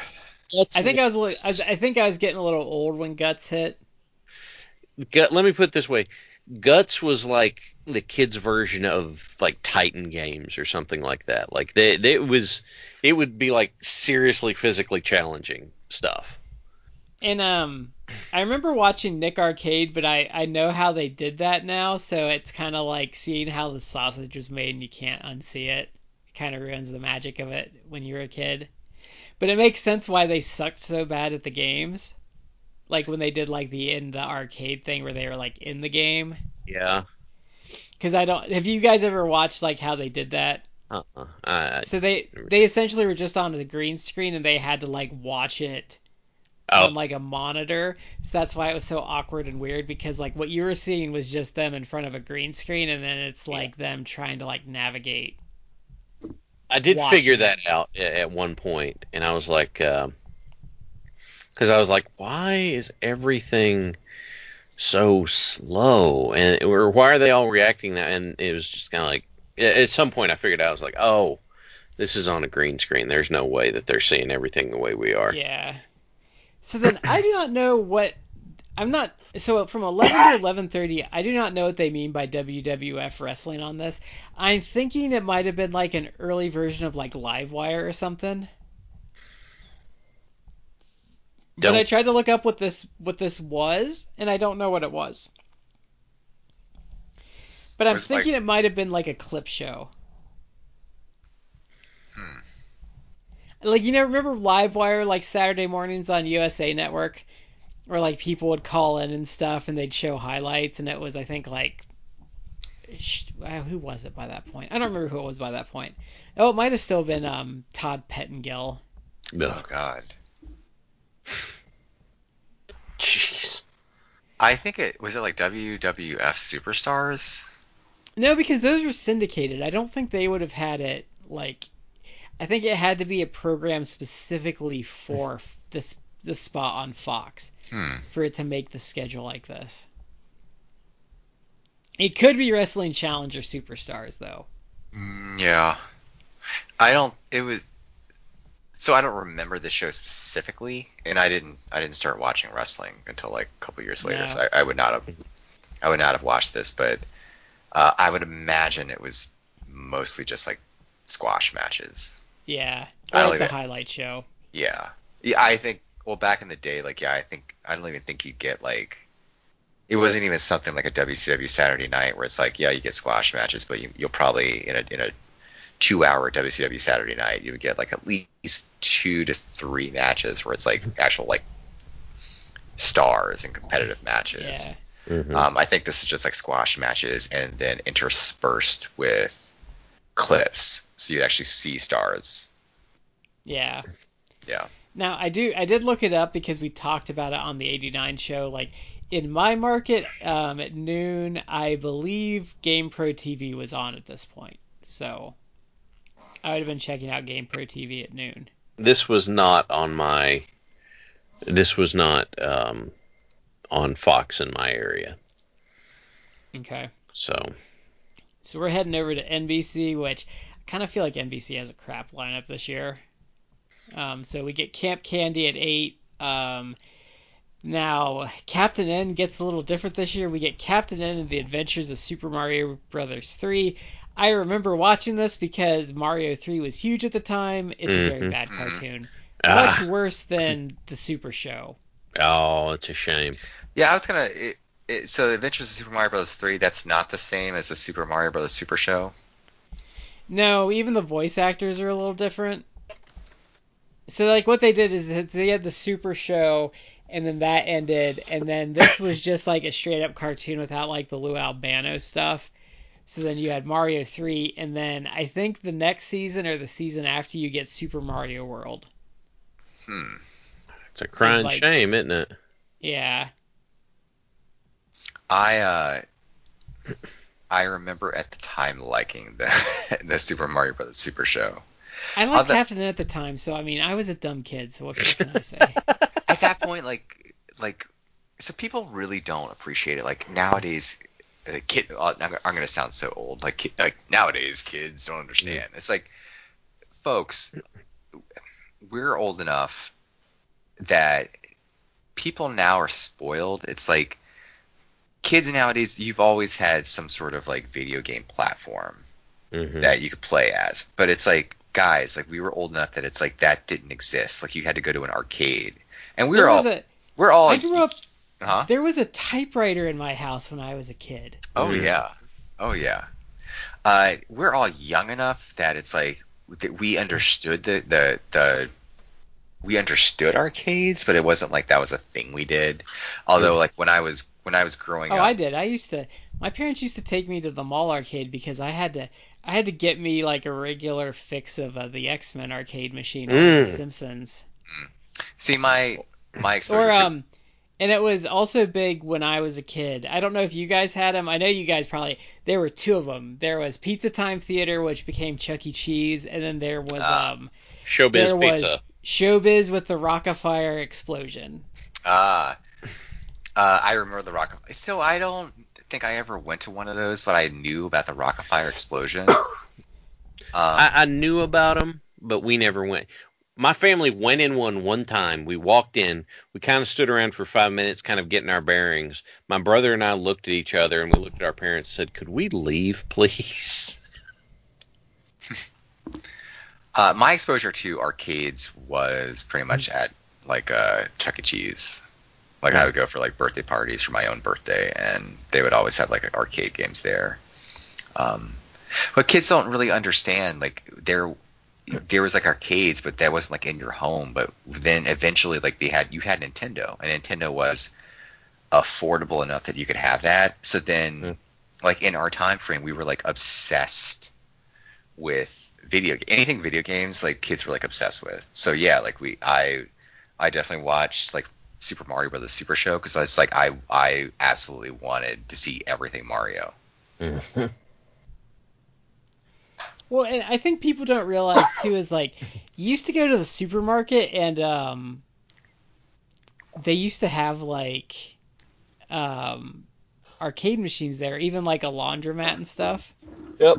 Guts I think I was, I was I think I was getting a little old when Guts hit. Gut, let me put it this way. Guts was like the kids' version of like Titan games or something like that. Like they, they it was it would be like seriously physically challenging stuff. And um, I remember watching Nick Arcade, but I I know how they did that now, so it's kind of like seeing how the sausage was made and you can't unsee it. It kind of ruins the magic of it when you're a kid. But it makes sense why they sucked so bad at the games. Like when they did like the in the arcade thing where they were like in the game. Yeah. Because I don't. Have you guys ever watched like how they did that? Uh-uh. So they they essentially were just on the green screen and they had to like watch it oh, on like a monitor. So that's why it was so awkward and weird because like what you were seeing was just them in front of a green screen and then it's like them trying to like navigate. I did figure it. that out at one point, and I was like, um, because I was like, why is everything so slow, and or why are they all reacting that? And it was just kind of like, at some point, I figured out, I was like, oh, this is on a green screen. There's no way that they're seeing everything the way we are. Yeah. So then I do not know what I'm not so from 11 to 11:30 I do not know what they mean by WWF wrestling on this. I'm thinking it might have been like an early version of like Livewire or something. But I tried to look up what this what this was and I don't know what it was. But I'm Was it like- thinking it might have been like a clip show. Hmm. Like you know, remember Livewire like Saturday mornings on USA Network, where like people would call in and stuff, and they'd show highlights, and it was I think like, uh, who was it by that point? I don't remember who it was by that point. Oh, it might have still been um Todd Pettengill. Oh god. Jeez. I think it was it like WWF Superstars. No, because those were syndicated. I don't think they would have had it like. I think it had to be a program specifically for this this spot on Fox Hmm. for it to make the schedule like this. It could be Wrestling Challenger Superstars though. Mm, Yeah. I don't. It was. So I don't remember the show specifically, and I didn't. I didn't start watching wrestling until like a couple years later. No. So I, I would not have. I would not have watched this, but uh, I would imagine it was mostly just like squash matches. Yeah, I or don't it's a highlight show. Yeah. Yeah. I think. Well, back in the day, like yeah, I think I don't even think you'd get like. It wasn't even something like a WCW Saturday Night where it's like, yeah, you get squash matches, but you, you'll probably in a in a two hour WCW Saturday Night, you would get like at least two to three matches where it's like actual like stars and competitive matches. Yeah, Mhm. Um, I think this is just like squash matches and then interspersed with clips, so you'd actually see stars. yeah. Yeah. Now I do I did look it up because we talked about it on the '89 show. Like in my market um, at noon, I believe Game Pro TV was on at this point. So I would have been checking out Game Pro TV at noon. This was not on my. This was not um, on Fox in my area. Okay. So So we're heading over to NBC, which I kind of feel like NBC has a crap lineup this year. Um, so we get Camp Candy at eight. Um, now Captain N gets a little different this year. We get Captain N and the Adventures of Super Mario Brothers three. I remember watching this because Mario three was huge at the time. It's a very Mhm. bad cartoon, ah, much worse than the Super Show. oh, it's a shame. Yeah, I was gonna. It, it, so, Adventures of Super Mario Bros. Three. That's not the same as the Super Mario Bros. Super Show. No, even the voice actors are a little different. So like what they did is they had the super show and then that ended and then this was just like a straight up cartoon without like the Lou Albano stuff. So then you had Mario 3 and then I think the next season or the season after you get Super Mario World. Hmm. It's a crying like- shame, isn't it? Yeah. I uh, I remember at the time liking the the Super Mario Brothers Super Show. I liked Other- Captain at the time, so I mean I was a dumb kid, so what can I say? At that point, like like, so people really don't appreciate it. Like nowadays, uh, kid. Uh, I'm, I'm gonna sound so old. Like like nowadays, kids don't understand. It's like, folks, we're old enough that people now are spoiled. It's like kids nowadays. You've always had some sort of like video game platform Mhm. that you could play as. But it's like, guys, like we were old enough that it's like that didn't exist. Like you had to go to an arcade, and we there were all. A, we're all. I grew up Huh? there was a typewriter in my house when I was a kid. Oh Mhm. yeah. Oh yeah. Uh, we're all young enough that it's like that we understood the the the we understood arcades, but it wasn't like that was a thing we did. Although like when I was when I was growing Oh, up, oh, I did. I used to. My parents used to take me to the mall arcade because I had to. I had to get me like a regular fix of uh, the X Men arcade machine or Mm. The Simpsons. see my my exposure Or to um, and it was also big when I was a kid. I don't know if you guys had them. I know you guys probably. There were two of them. There was Pizza Time Theater, which became Chuck E. Cheese, and then there was Ah. um, Showbiz there was Pizza. Showbiz with the Rockafire explosion. Ah, uh, I remember the rock. So I don't think I ever went to one of those, but I knew about the Rockafire explosion. Um, I, I knew about them, but we never went. My family went in one one time. We walked in. We kind of stood around for five minutes, kind of getting our bearings. My brother and I looked at each other, and we looked at our parents. and Said, "Could we leave, please?" uh, my exposure to arcades was pretty much at like uh, Chuck E. Cheese. Like I would go for like birthday parties for my own birthday, and they would always have like arcade games there. Um, but kids don't really understand like there there was like arcades, but that wasn't like in your home. But then eventually, like they had you had Nintendo, and Nintendo was affordable enough that you could have that. So then, Mm. like in our time frame, we were like obsessed with video anything video games. Like kids were like obsessed with. So yeah, like we I I definitely watched like Super Mario Brothers Super Show because it's like I I absolutely wanted to see everything Mario. Well, and I think people don't realize too is like you used to go to the supermarket and um they used to have like um arcade machines there, even like a laundromat and stuff. Yep.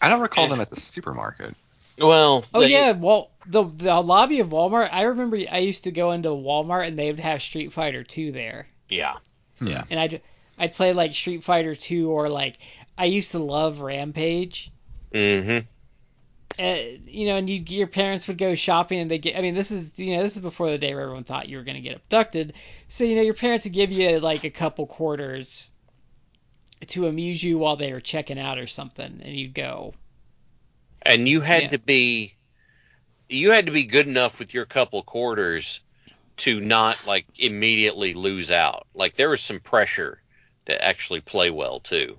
I don't recall them at the supermarket. Well, Oh they- yeah, well the the lobby of Walmart. I remember I used to go into Walmart and they would have Street Fighter 2 there, yeah, Hmm. yeah. and I'd I'd play like Street Fighter 2 or like I used to love Rampage. Mm-hmm. uh, you know, and you your parents would go shopping and they get. I mean, this is you know this is before the day where everyone thought you were going to get abducted. So you know your parents would give you like a couple quarters to amuse you while they were checking out or something, and you'd go. And you had Yeah. to be, you had to be good enough with your couple quarters to not like immediately lose out. Like there was some pressure to actually play well too.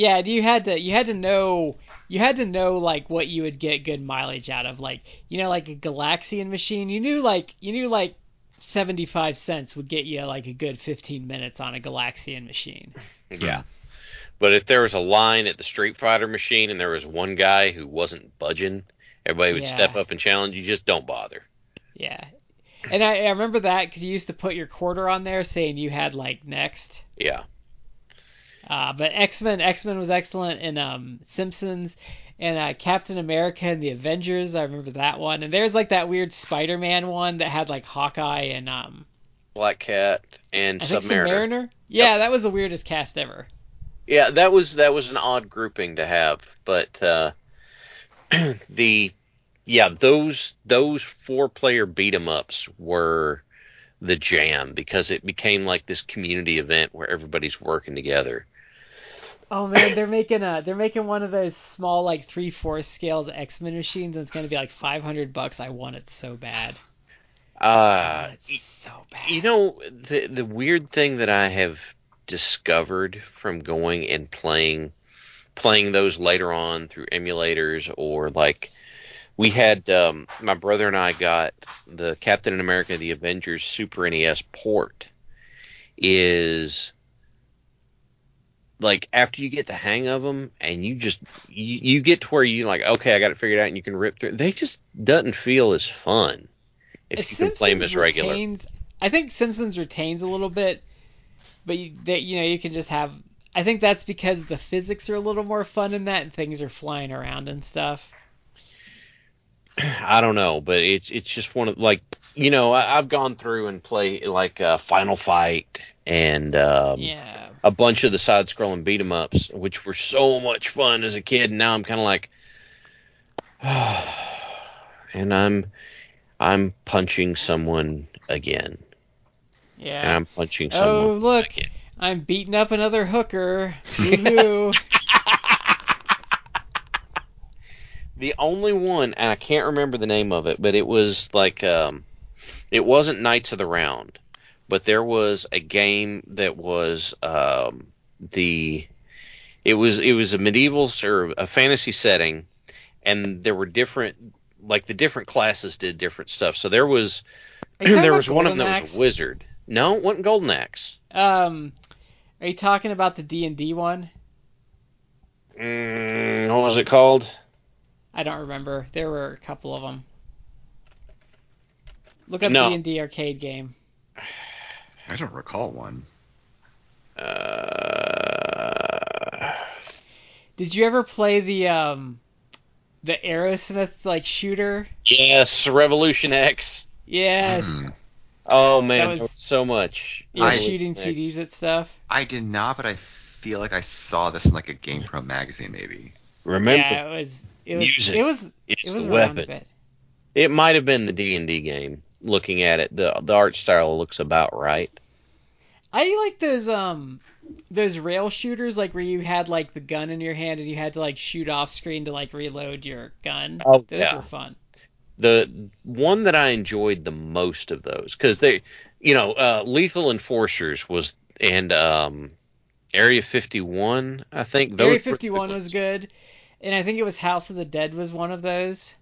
Yeah, you had to you had to know you had to know like what you would get good mileage out of. Like you know, like a Galaxian machine. You knew like you knew like 75 cents would get you like a good 15 minutes on a Galaxian machine. Yeah. But if there was a line at the Street Fighter machine and there was one guy who wasn't budging, everybody would Yeah. step up and challenge you. Just don't bother. Yeah. And I, I remember that because you used to put your quarter on there saying you had like next. Yeah. Uh, but X Men, X Men was excellent, and um, Simpsons, and uh, Captain America and the Avengers. I remember that one. And there's like that weird Spider Man one that had like Hawkeye and um, Black Cat and I think Submariner. Submariner. Yeah, that was the weirdest cast ever. Yeah, that was that was an odd grouping to have, but uh, the yeah those those four player beat 'em ups were the jam because it became like this community event where everybody's working together. Oh man, they're making a they're making one of those small like three four scales X Men machines, and it's gonna be like 500 bucks. I want it so bad. Uh, want it so bad. you know the the weird thing that I have discovered from going and playing playing those later on through emulators or like we had um, my brother and I got the Captain America the Avengers Super NES port is like after you get the hang of them and you just you, you get to where you like okay I got it figured out and you can rip through they just doesn't feel as fun if you can play them as regular Retains, I think Simpsons retains a little bit, but you, that you know you can just have. I think that's because the physics are a little more fun in that, and things are flying around and stuff. I don't know, but it's it's just one of like you know I, I've gone through and play like uh, Final Fight and um, yeah, a bunch of the side-scrolling beat 'em ups, which were so much fun as a kid. And now I'm kind of like, oh, and I'm I'm punching someone again, and yeah. I'm punching someone. Oh look, again. I'm beating up another hooker. The only one, and I can't remember the name of it, but it was like um, it wasn't Knights of the Round, but there was a game that was um, the it was it was a medieval or a fantasy setting, and there were different like the different classes did different stuff. So there was Are you talking there was one of them that was a wizard. No, it wasn't Golden Axe. Um, are you talking about the D and D one? Mm, what was it called? I don't remember. There were a couple of them. Look up No. D and D arcade game. I don't recall one. Uh, Did you ever play the um the Aerosmith like shooter? yes, Revolution X. Yes. Hmm. Oh man, That that was- was, so much. You were I- shooting CDs at stuff. I did not, but I feel like I saw this in like a GamePro magazine, maybe. Remember, yeah, it was. It was. music It was. it's It was the weapon. It might have been the D and D game. Looking at it, the the art style looks about right. I like those um those rail shooters like where you had like the gun in your hand and you had to like shoot off screen to like reload your gun. Oh, those yeah. were fun. The one that I enjoyed the most of those because they, you know, uh, Lethal Enforcers was and um, Area 51. I think those Area 51 was good, and I think it was House of the Dead was one of those.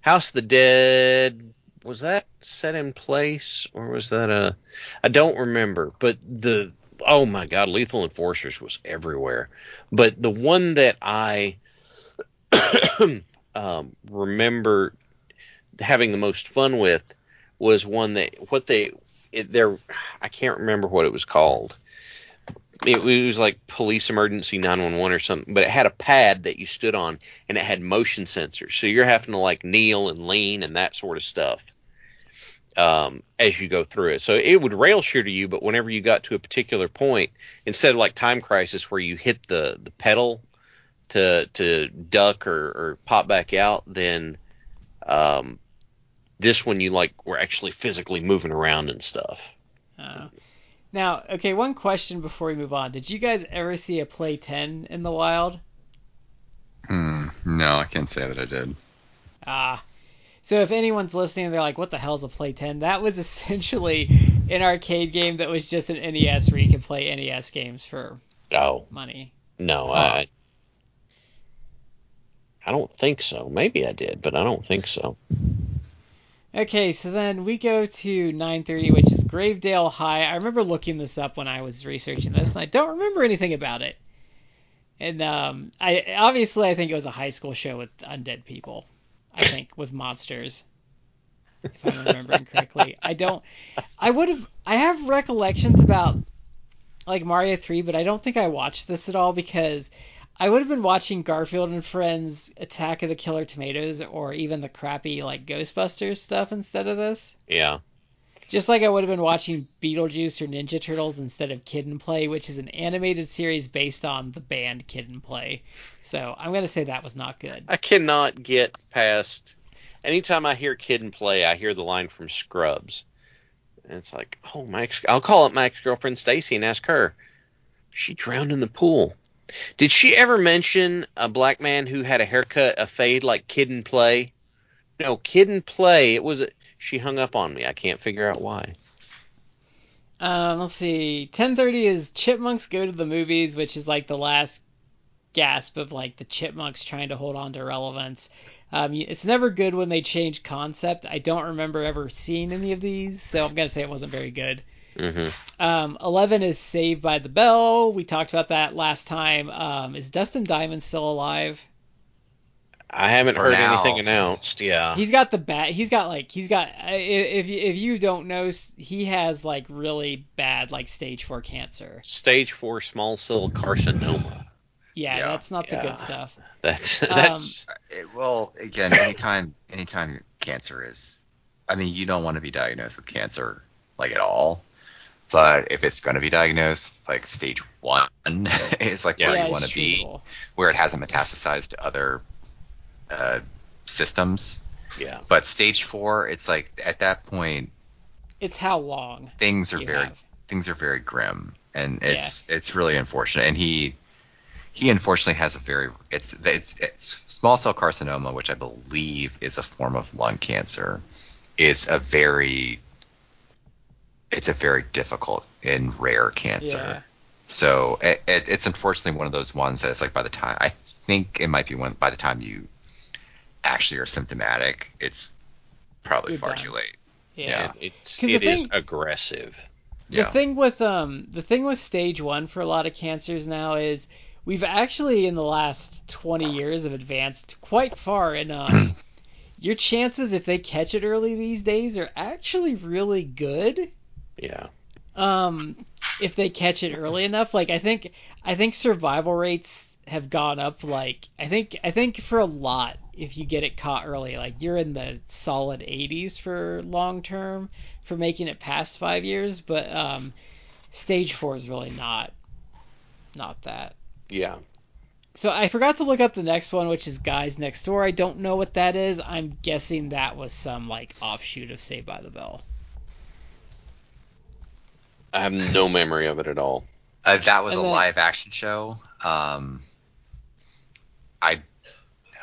House of the Dead was that set in place or was that a I don't remember but the oh my god Lethal Enforcers was everywhere. But the one that I um, remember having the most fun with was one that what they it, there I can't remember what it was called it was like police emergency 911 or something but it had a pad that you stood on and it had motion sensors. So you're having to like kneel and lean and that sort of stuff um, as you go through it. So it would rail shooter you but whenever you got to a particular point instead of like time crisis where you hit the the pedal to to duck or, or pop back out then um, this one you like were actually physically moving around and stuff. Uh, now, okay, one question before we move on. Did you guys ever see a Play 10 in the wild? Hmm. No, I can't say that I did. Ah. So if anyone's listening, they're like, "What the hell's a Play 10?" That was essentially an arcade game that was just an NES where you could play NES games for oh money. no Huh. I I don't think so maybe I did but I don't think so Okay, so then we go to 9:30, which is Gravedale High. I remember looking this up when I was researching this, and I don't remember anything about it. And um, I obviously I think it was a high school show with undead people. I think with monsters, if I'm remembering correctly. I don't. I would have. I have recollections about like Mario 3, but I don't think I watched this at all because I would have been watching Garfield and Friends, Attack of the Killer Tomatoes, or even the crappy like Ghostbusters stuff instead of this. Yeah. Just like I would have been watching Beetlejuice or Ninja Turtles instead of Kid and Play, which is an animated series based on the band Kid and Play. So I'm gonna say that was not good. I cannot get past. Anytime I hear Kid and Play, I hear the line from Scrubs. And it's like, oh, my ex- I'll call up my ex girlfriend Stacy and ask her. She drowned in the pool. Did she ever mention a black man who had a haircut, a fade like Kid and Play? No, Kid and Play. It was. She hung up on me. I can't figure out why. Um, let's see. 10:30 is Chipmunks Go to the Movies, which is like the last gasp of like the Chipmunks trying to hold on to relevance. Um, it's never good when they change concept. I don't remember ever seeing any of these, so I'm gonna say it wasn't very good. Mm-hmm. Um, 11 is Saved by the Bell. We talked about that last time. Um, is Dustin Diamond still alive? I haven't For heard now. anything announced. Yeah. He's got the bad. He's got like he's got. If you- if you don't know, he has like really bad like stage four cancer. Stage four small cell carcinoma. Yeah, Yeah. that's not the good stuff. That's Um, that's It, well, again, anytime anytime cancer is, I mean, you don't want to be diagnosed with cancer like at all. But if it's going to be diagnosed, like stage one is like Yeah. where you want to be, where it hasn't metastasized to other uh, systems. yeah. But stage four, it's like at that point It's how long things are very have. things are very grim, and it's it's really unfortunate. And he he unfortunately has a very it's it's, it's small cell carcinoma, which I believe is a form of lung cancer. Is a very it's a very difficult and rare cancer. Yeah. So it, it, it's unfortunately one of those ones that it's like by the time I think it might be one by the time you actually are symptomatic, it's probably You're far done. too late. Yeah. It, it's 'Cause the it is thing- aggressive. The Yeah. thing with um the thing with stage one for a lot of cancers now is we've actually in the last 20 years have advanced quite far and um your chances if they catch it early these days are actually really good Yeah. um if they catch it early enough like i think i think survival rates have gone up like i think i think for a lot if you get it caught early like you're in the solid 80s for long term for making it past five years but um stage four is really not not that Yeah. so i forgot to look up the next one which is guys next door i don't know what that is i'm guessing that was some like offshoot of saved by the bell I have no memory of it at all. Uh, that was And a then- live action show. Um, I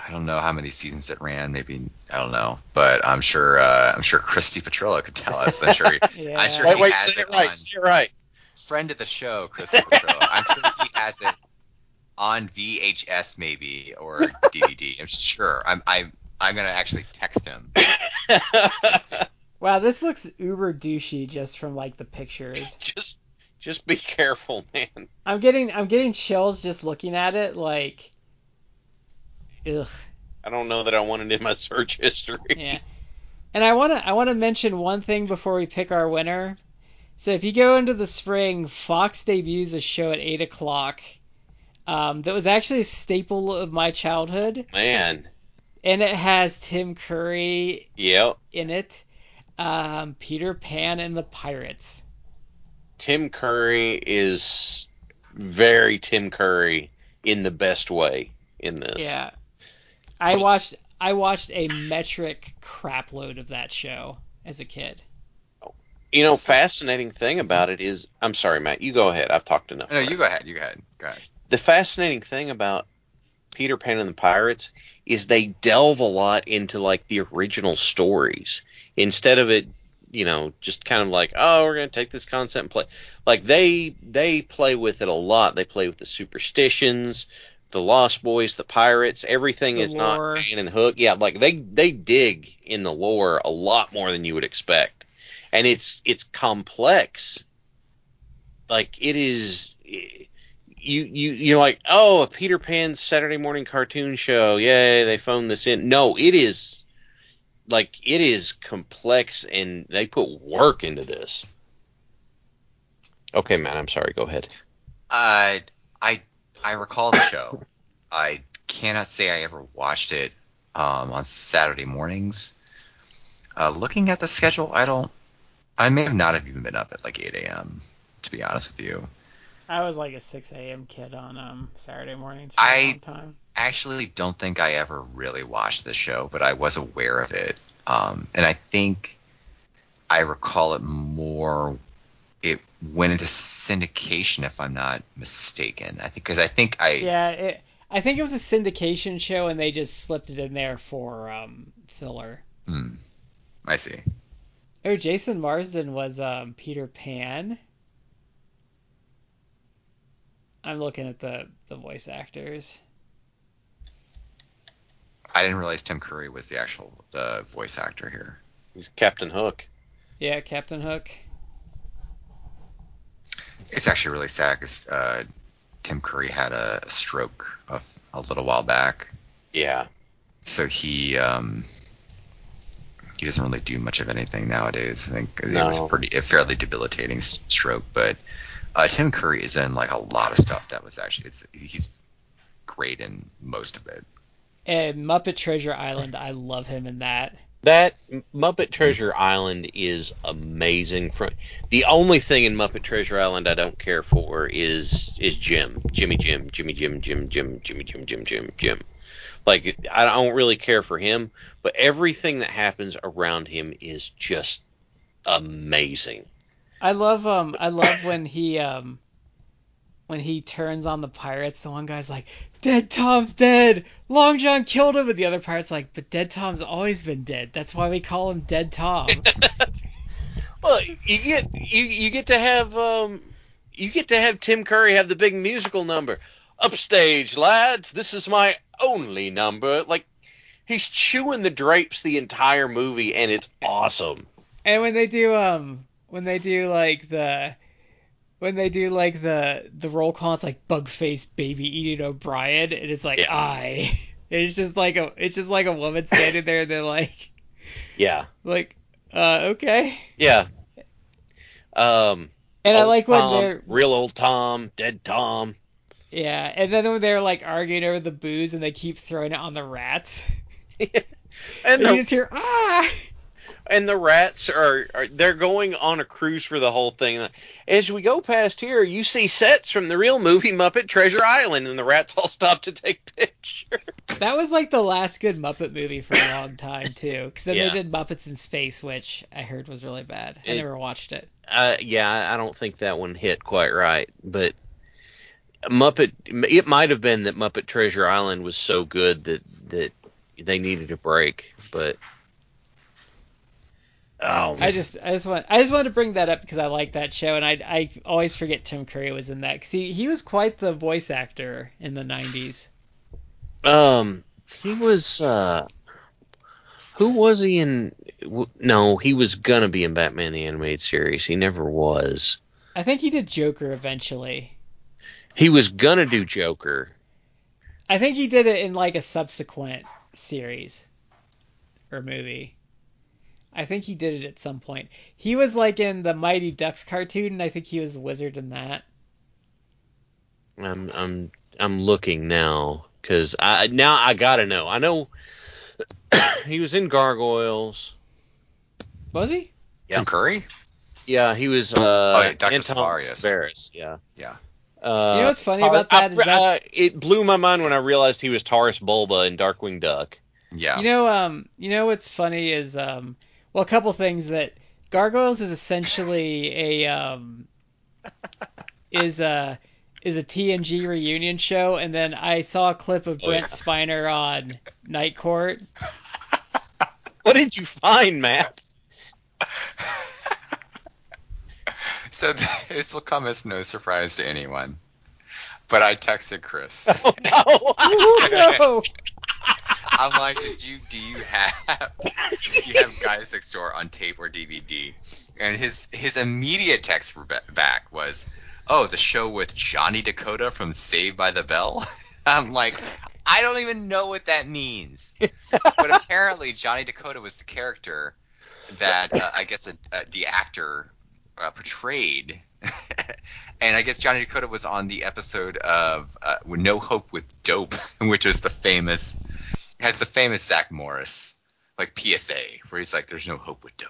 I don't know how many seasons it ran. Maybe I don't know, but I'm sure uh, I'm sure Christy Petrillo could tell us. I'm sure. He, yeah I'm sure Wait, he wait, has say it it right. on- Say it right. friend of the show, Christy Petrillo. I'm sure he has it on VHS maybe or DVD. I'm sure. I'm I I'm gonna actually text him. wow this looks uber douchey just from like the pictures just just be careful, man. I'm getting I'm getting chills just looking at it. Like, ugh, I don't know that I want it in my search history. yeah. And I wanna I wanna mention one thing before we pick our winner. So if you go into the spring, Fox debuts a show at eight o'clock. Um, that was actually a staple of my childhood, Man. and it has Tim Curry Yep. in it, um, Peter Pan and the Pirates. Tim Curry is very Tim Curry in the best way in this. Yeah, I watched I watched a metric crapload of that show as a kid. You know, fascinating thing about it is, I'm sorry, Matt. You go ahead. I've talked enough. No, you go ahead. You go ahead. Go ahead. the fascinating thing about Peter Pan and the Pirates is they delve a lot into like the original stories instead of it, you know, just kind of like, oh, we're gonna take this concept and play. Like they they play with it a lot. They play with the superstitions, the Lost Boys, the pirates, everything The is lore. not Pan and Hook. Yeah, like they they dig in the lore a lot more than you would expect, and it's it's complex. Like it is. You, you you're like oh a Peter Pan Saturday morning cartoon show yay they phoned this in no it is like it is complex and they put work into this okay man I'm sorry go ahead I I I recall the show. I cannot say I ever watched it um, on Saturday mornings. Uh, looking at the schedule, I don't. I may have not have even been up at like 8 a.m. To be honest with you, I was like a 6 a.m. kid on um Saturday mornings for a I- long time. Actually don't think I ever really watched the show, but I was aware of it, um, and I think I recall it more. It went into syndication, if I'm not mistaken. I think because I think I Yeah, it, I think it was a syndication show, and they just slipped it in there for um filler. hmm, I see. Oh, Jason Marsden was um Peter Pan. I'm looking at the the voice actors. I didn't realize Tim Curry was the actual the voice actor here. Captain Hook Yeah, Captain Hook. It's actually really sad because uh, Tim Curry had a, a stroke a, a little while back, yeah so he um, he doesn't really do much of anything nowadays. I think it was pretty a fairly debilitating stroke, but uh, Tim Curry is in like a lot of stuff that was actually it's he's great in most of it. And Muppet Treasure Island, I love him in that. That Muppet Treasure Island is amazing. From the only thing in Muppet Treasure Island I don't care for is is Jim, Jimmy Jim, Jimmy Jim, Jim Jim, Jimmy Jim, Jim Jim, Jim. Like I don't really care for him, but everything that happens around him is just amazing. I love um I love when he um when he turns on the pirates, the one guy's like, Dead Tom's dead! Long John killed him and the other pirate's like, But Dead Tom's always been dead. That's why we call him Dead Tom. Well, you get you you get to have um you get to have Tim Curry have the big musical number. Upstage, lads, this is my only number. Like he's chewing the drapes the entire movie and it's awesome. and when they do um when they do like the when they do like the the roll call it's like Bugface Baby Eating O'Brien and it's like Yeah. I it's just like a it's just like a woman standing there and they're like Yeah. like uh okay. Yeah. Um And I like when Tom, they're real old Tom, dead Tom. Yeah, and then when they're like arguing over the booze and they keep throwing it on the rats, And and you just hear ah. And the rats are, are they're going on a cruise for the whole thing. As we go past here, you see sets from the real movie Muppet Treasure Island, and the rats all stop to take pictures. That was like the last good Muppet movie for a long time too, because then Yeah. they did Muppets in Space, which I heard was really bad. I It- never watched it. Uh, yeah, I- I don't think that one hit quite right, but Muppet. It might have been that Muppet Treasure Island was so good that that they needed a break, but. Oh, I just, I just want, I just wanted to bring that up because I like that show, and I, I always forget Tim Curry was in that because he, he was quite the voice actor in the '90s. Um, he was. uh Who was he in? No, he was gonna be in Batman the Animated Series. He never was. I think he did Joker eventually. He was gonna do Joker. I think he did it in like a subsequent series or movie. I think he did it at some point. He was like in the Mighty Ducks cartoon, and I think he was the wizard in that. I'm I'm I'm looking now because I now I gotta know. I know he was in Gargoyles. Was he? Yeah. Tim Curry? Yeah, he was. Uh, Oh, yeah, Dr. Anton Sevarius. Sevarius, Yeah. Yeah. Uh, You know what's funny about that I- is that- uh, it blew my mind when I realized he was Taurus Bulba in Darkwing Duck. Yeah. You know, um, you know what's funny is, um, well, a couple things that Gargoyles is essentially a, um, is a is a TNG reunion show, and then I saw a clip of Oh, Brent yeah. Spiner on Night Court. What did you find, Matt? so this will come as no surprise to anyone. but I texted Chris. Oh no! no. I'm like, did you do you have you have Guys Next Door on tape or DVD? And his his immediate text back was, "Oh, the show with Johnny Dakota from Saved by the Bell." I'm like, I don't even know what that means. but apparently, Johnny Dakota was the character that uh, I guess uh, uh, the actor uh, portrayed. and I guess Johnny Dakota was on the episode of No Hope with Dope, which is the famous has the famous Zach Morris like PSA where he's like, "There's no hope with dope."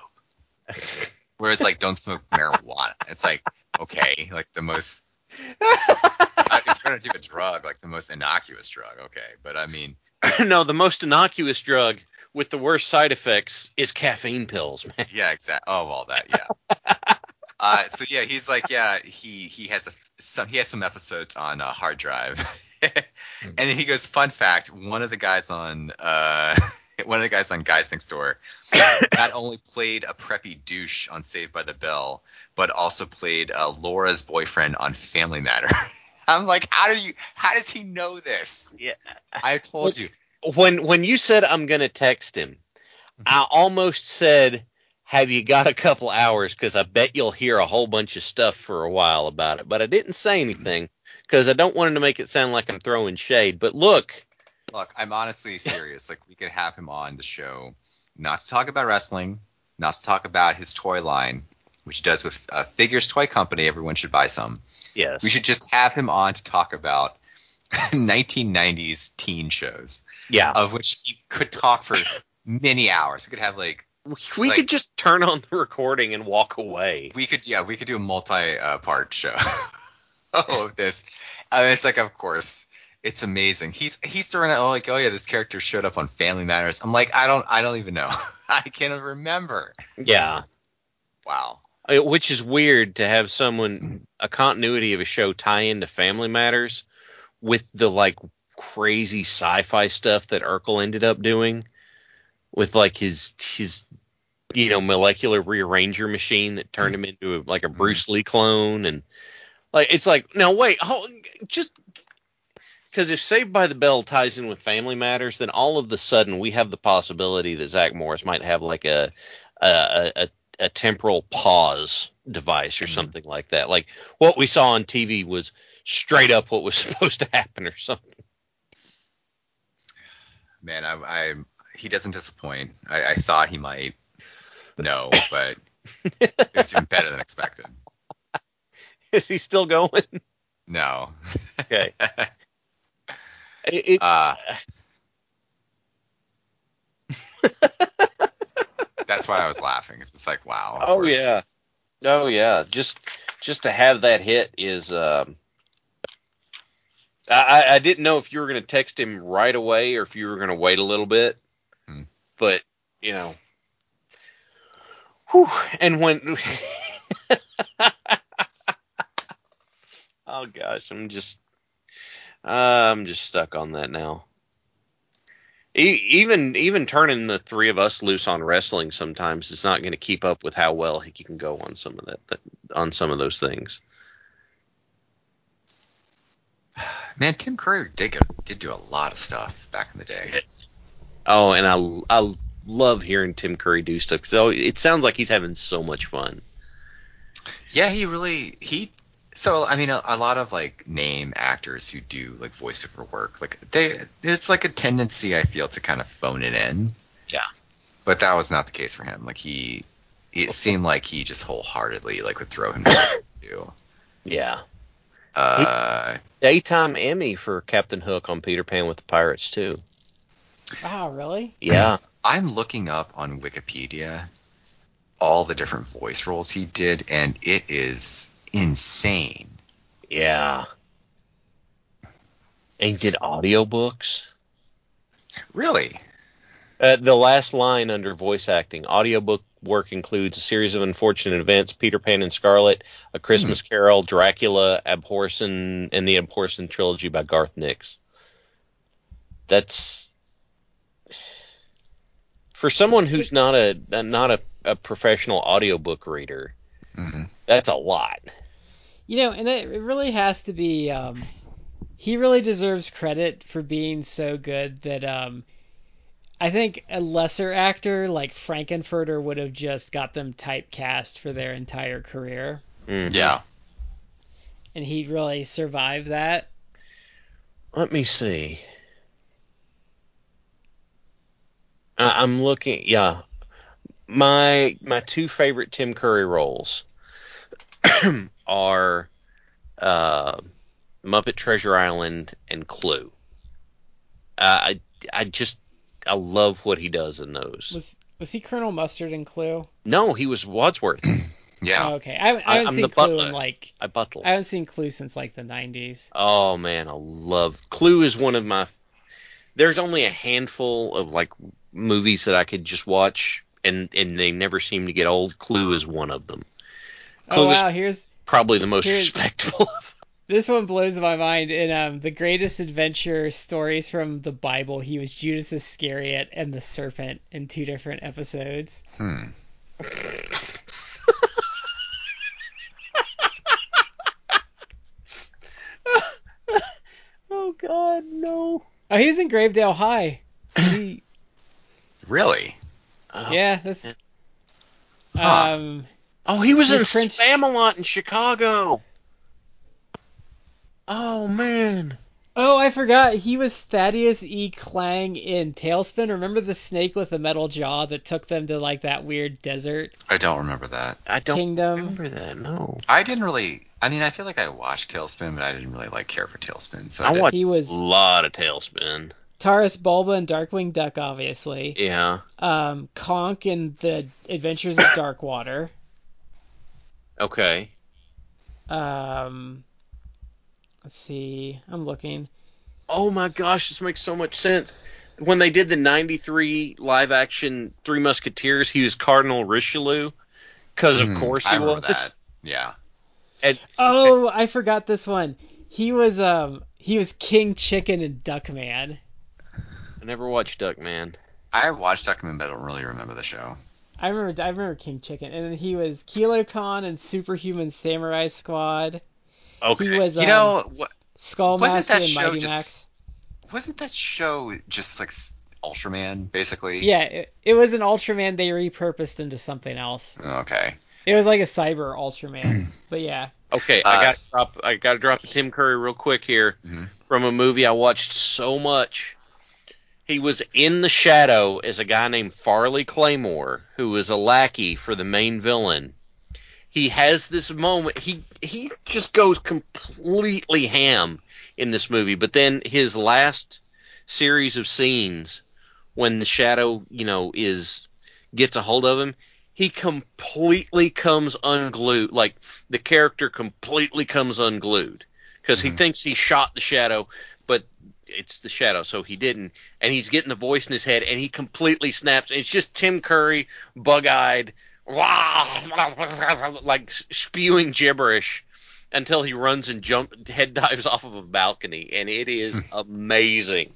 Whereas like, "Don't smoke marijuana." It's like, okay, like the most. if you're gonna do a drug, like the most innocuous drug, okay. But I mean, no, the most innocuous drug with the worst side effects is caffeine pills, man. yeah, exactly. Oh, all that, yeah. Uh, so yeah, he's like, yeah, he he has a some he has some episodes on uh, hard drive, and then he goes, fun fact, one of the guys on uh, one of the guys on Guys Next Door not only played a preppy douche on Saved by the Bell, but also played uh, Laura's boyfriend on Family Matter. I'm like, how do you? How does he know this? Yeah. I told you. When when you said I'm gonna text him, I almost said, "Have you got a couple hours?" Because I bet you'll hear a whole bunch of stuff for a while about it. But I didn't say anything because I don't want him to make it sound like I'm throwing shade. But look, Look, I'm honestly serious. Like, we could have him on the show, not to talk about wrestling, not to talk about his toy line, which he does with uh, Figures Toy Company. Everyone should buy some. yes, We should just have him on to talk about 1990s teen shows, yeah, of which he could talk for many hours. We could have like we like- could just turn on the recording and walk away. we could yeah we could do a multi uh, part show oh this. Uh, it's like of course it's amazing. He's he's throwing out like oh yeah this character showed up on family matters. I'm like i don't i don't even know. I can't remember. Yeah, wow. I- which is weird to have someone a continuity of a show tie into Family Matters with the like crazy sci-fi stuff that Urkel ended up doing with like his his you know molecular rearranger machine that turned him into a, like a Bruce Lee clone and like it's like no wait hold, just because if Saved by the Bell ties in with Family Matters, then all of the sudden we have the possibility that Zach Morris might have like a a, a, a temporal pause device or mm-hmm. something like that. Like what we saw on TV was straight up what was supposed to happen or something. man i i he doesn't disappoint i i thought he might no but it's doing better than expected Is he still going? no Okay. It, it- uh that's why i was laughing. it's like wow oh course. yeah. Oh yeah. Just just to have that hit is um I, I- didn't know if you were gonna text him right away or if you were gonna wait a little bit. Hmm. But, you know. Whew, and when Oh gosh, I'm just uh, I'm just stuck on that now. E- even even turning the three of us loose on wrestling sometimes is not going to keep up with how well he can go on some of that, on some of those things. Man, Tim Curry did did do a lot of stuff back in the day. Oh, and I I love hearing Tim Curry do stuff because oh, it sounds like he's having so much fun. Yeah, he really he. So I mean, a, a lot of like name actors who do like voiceover work, like they there's like a tendency I feel to kind of phone it in. Yeah. But that was not the case for him. Like he, it seemed like he just wholeheartedly like would throw himself into. Yeah, Uh, daytime Emmy for Captain Hook on Peter Pan with the Pirates too. Wow, really? Yeah, I'm looking up on Wikipedia all the different voice roles he did, and it is insane. yeah. And he did audiobooks. Really? Uh, the last line under voice acting audiobook work includes a series of unfortunate events Peter Pan and Scarlet, A Christmas Carol, Dracula, Abhorsen, and the Abhorsen trilogy by Garth Nix. That's for someone who's not a not a, a professional audiobook reader. hmm That's a lot. You know, and it, it really has to be um, he really deserves credit for being so good that um I think a lesser actor like Frank-N-Furter would have just got them typecast for their entire career, Mhm. Yeah. and he really survived that. Let me see. I- I'm looking. Yeah, my my two favorite Tim Curry roles are uh, Muppet Treasure Island and Clue. Uh, I I just I love what he does in those. Was was he Colonel Mustard in Clue? No, he was Wadsworth. Yeah. Oh, okay, I, haven't- I I- haven't I'm seen the Clue butler. in like I buttle. I haven't seen Clue since like the '90s. Oh man, I love Clue is one of my there's only a handful of like movies that I could just watch and and they never seem to get old. Clue is one of them. Clue Oh is wow, here's probably the most Here's- respectable. This one blows my mind. In um, the greatest adventure stories from the Bible, he was Judas Iscariot and the serpent in two different episodes. Hmm. oh god, no. Oh, he's in Gravedale High. So Really? Oh. yeah, that's. Huh. Um, Oh, he was in Prince- Spamalot in Chicago. Oh man. oh, I forgot. He was Thaddeus E. Klang in TaleSpin. Remember the snake with the metal jaw that took them to like that weird desert I don't remember that. I don't kingdom? remember that. No. I didn't really. I mean, I feel like I watched TaleSpin, but I didn't really like care for TaleSpin. So I, I watched He was a lot of TaleSpin. Taurus Bulba and Darkwing Duck, obviously. Yeah. Um, Conk in the Adventures of Darkwater. Okay. Um, let's see. I'm looking. Oh my gosh, this makes so much sense. When they did the 93 live action Three Musketeers, he was Cardinal Richelieu. Because, of Hmm, course, he remember was. that. Yeah. And, Oh, I forgot this one. He was um he was King Chicken in Duckman. I never watched Duckman. I watched Duckman, but I don't really remember the show. I remember I remember King Chicken, and then he was Kilo Khan in Superhuman Samurai Squad. Okay. He was You um, know, what, Skull wasn't Master that in show Mighty just- Max. wasn't that show just like s- Ultraman, basically? Yeah, it, it was an Ultraman they repurposed into something else. Okay. It was like a cyber Ultraman, but yeah. Okay, Uh, I got to drop. I got to drop a Tim Curry real quick here Mhm. from a movie I watched so much. He was in the shadow as a guy named Farley Claymore, who was a lackey for the main villain. He has this moment. He he just goes completely ham in this movie. But then his last series of scenes, when the shadow, you know, is gets a hold of him, he completely comes unglued. Like the character completely comes unglued because he Mhm. thinks he shot the shadow, but it's the shadow, so he didn't. And he's getting the voice in his head, and he completely snaps. It's just Tim Curry, bug-eyed, like spewing gibberish until he runs and jump head dives off of a balcony, and it is amazing.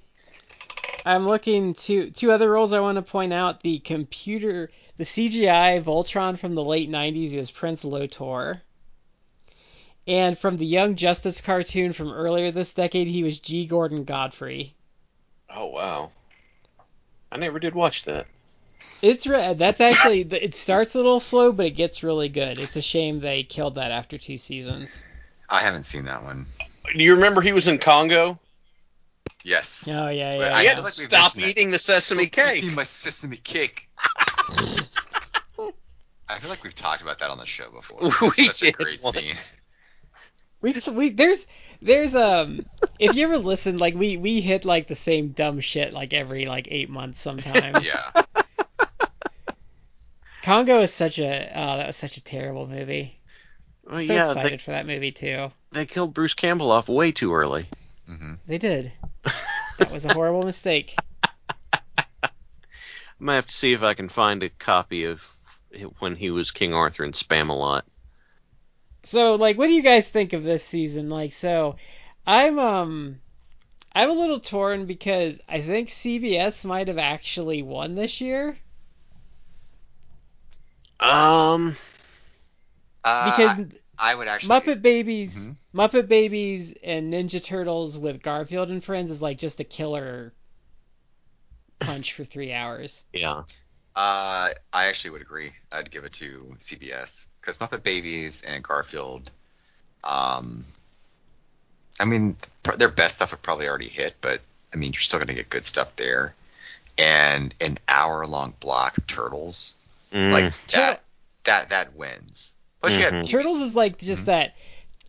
I'm looking to two other roles I want to point out. The computer, the CGI Voltron from the late '90s is Prince Lotor, and from the Young Justice cartoon from earlier this decade, he was G. Gordon Godfrey. Oh wow, I never did watch that. It's re- that's actually it starts a little slow, but it gets really good. It's a shame they killed that after two seasons. I haven't seen that one. Do you remember he was in Congo? Yes. Oh yeah, yeah. I yeah. had to like stop mentioned that. eating the sesame cake. Eating my sesame cake. I feel like we've talked about that on the show before. It's We such a did great once. scene. We just we there's there's um if you ever listen like we we hit like the same dumb shit like every like eight months sometimes. Yeah. Congo is such a oh that was such a terrible movie. Well, so yeah, excited they, for that movie too. they killed Bruce Campbell off way too early. hmm They did. That was a horrible mistake. I might have to see if I can find a copy of when he was King Arthur and Spam a Spamalot. So like what do you guys think of this season? Like so I'm um I'm a little torn because I think CBS might have actually won this year. Um, Uh, Because I would actually. Muppet Babies, Mhm. Muppet Babies, and Ninja Turtles with Garfield and friends is like just a killer punch for three hours. Yeah. Uh, I actually would agree. I'd give it to CBS because Muppet Babies and Garfield. Um, I mean, their best stuff would probably already hit, but I mean, you're still going to get good stuff there. And an hour-long block of Turtles, Mm, like Turtle- that, that that wins. Plus, you Mhm. have Turtles is like just Mhm. that.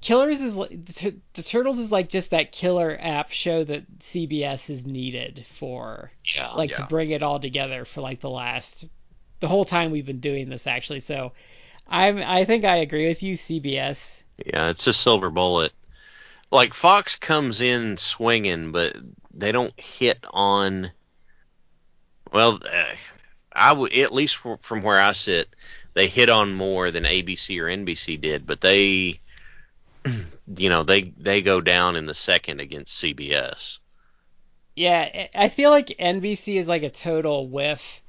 Killers is like the, the Turtles is like just that killer app show that CBS is needed for yeah. like to bring it all together for like the last the whole time we've been doing this actually. So I'm I think I agree with you CBS. Yeah, it's a silver bullet. Like Fox comes in swinging, but they don't hit on. Well, uh, I would at least from where I sit, they hit on more than ABC or NBC did, but they, you know, they they go down in the second against CBS. Yeah, I I feel like NBC is like a total whiff,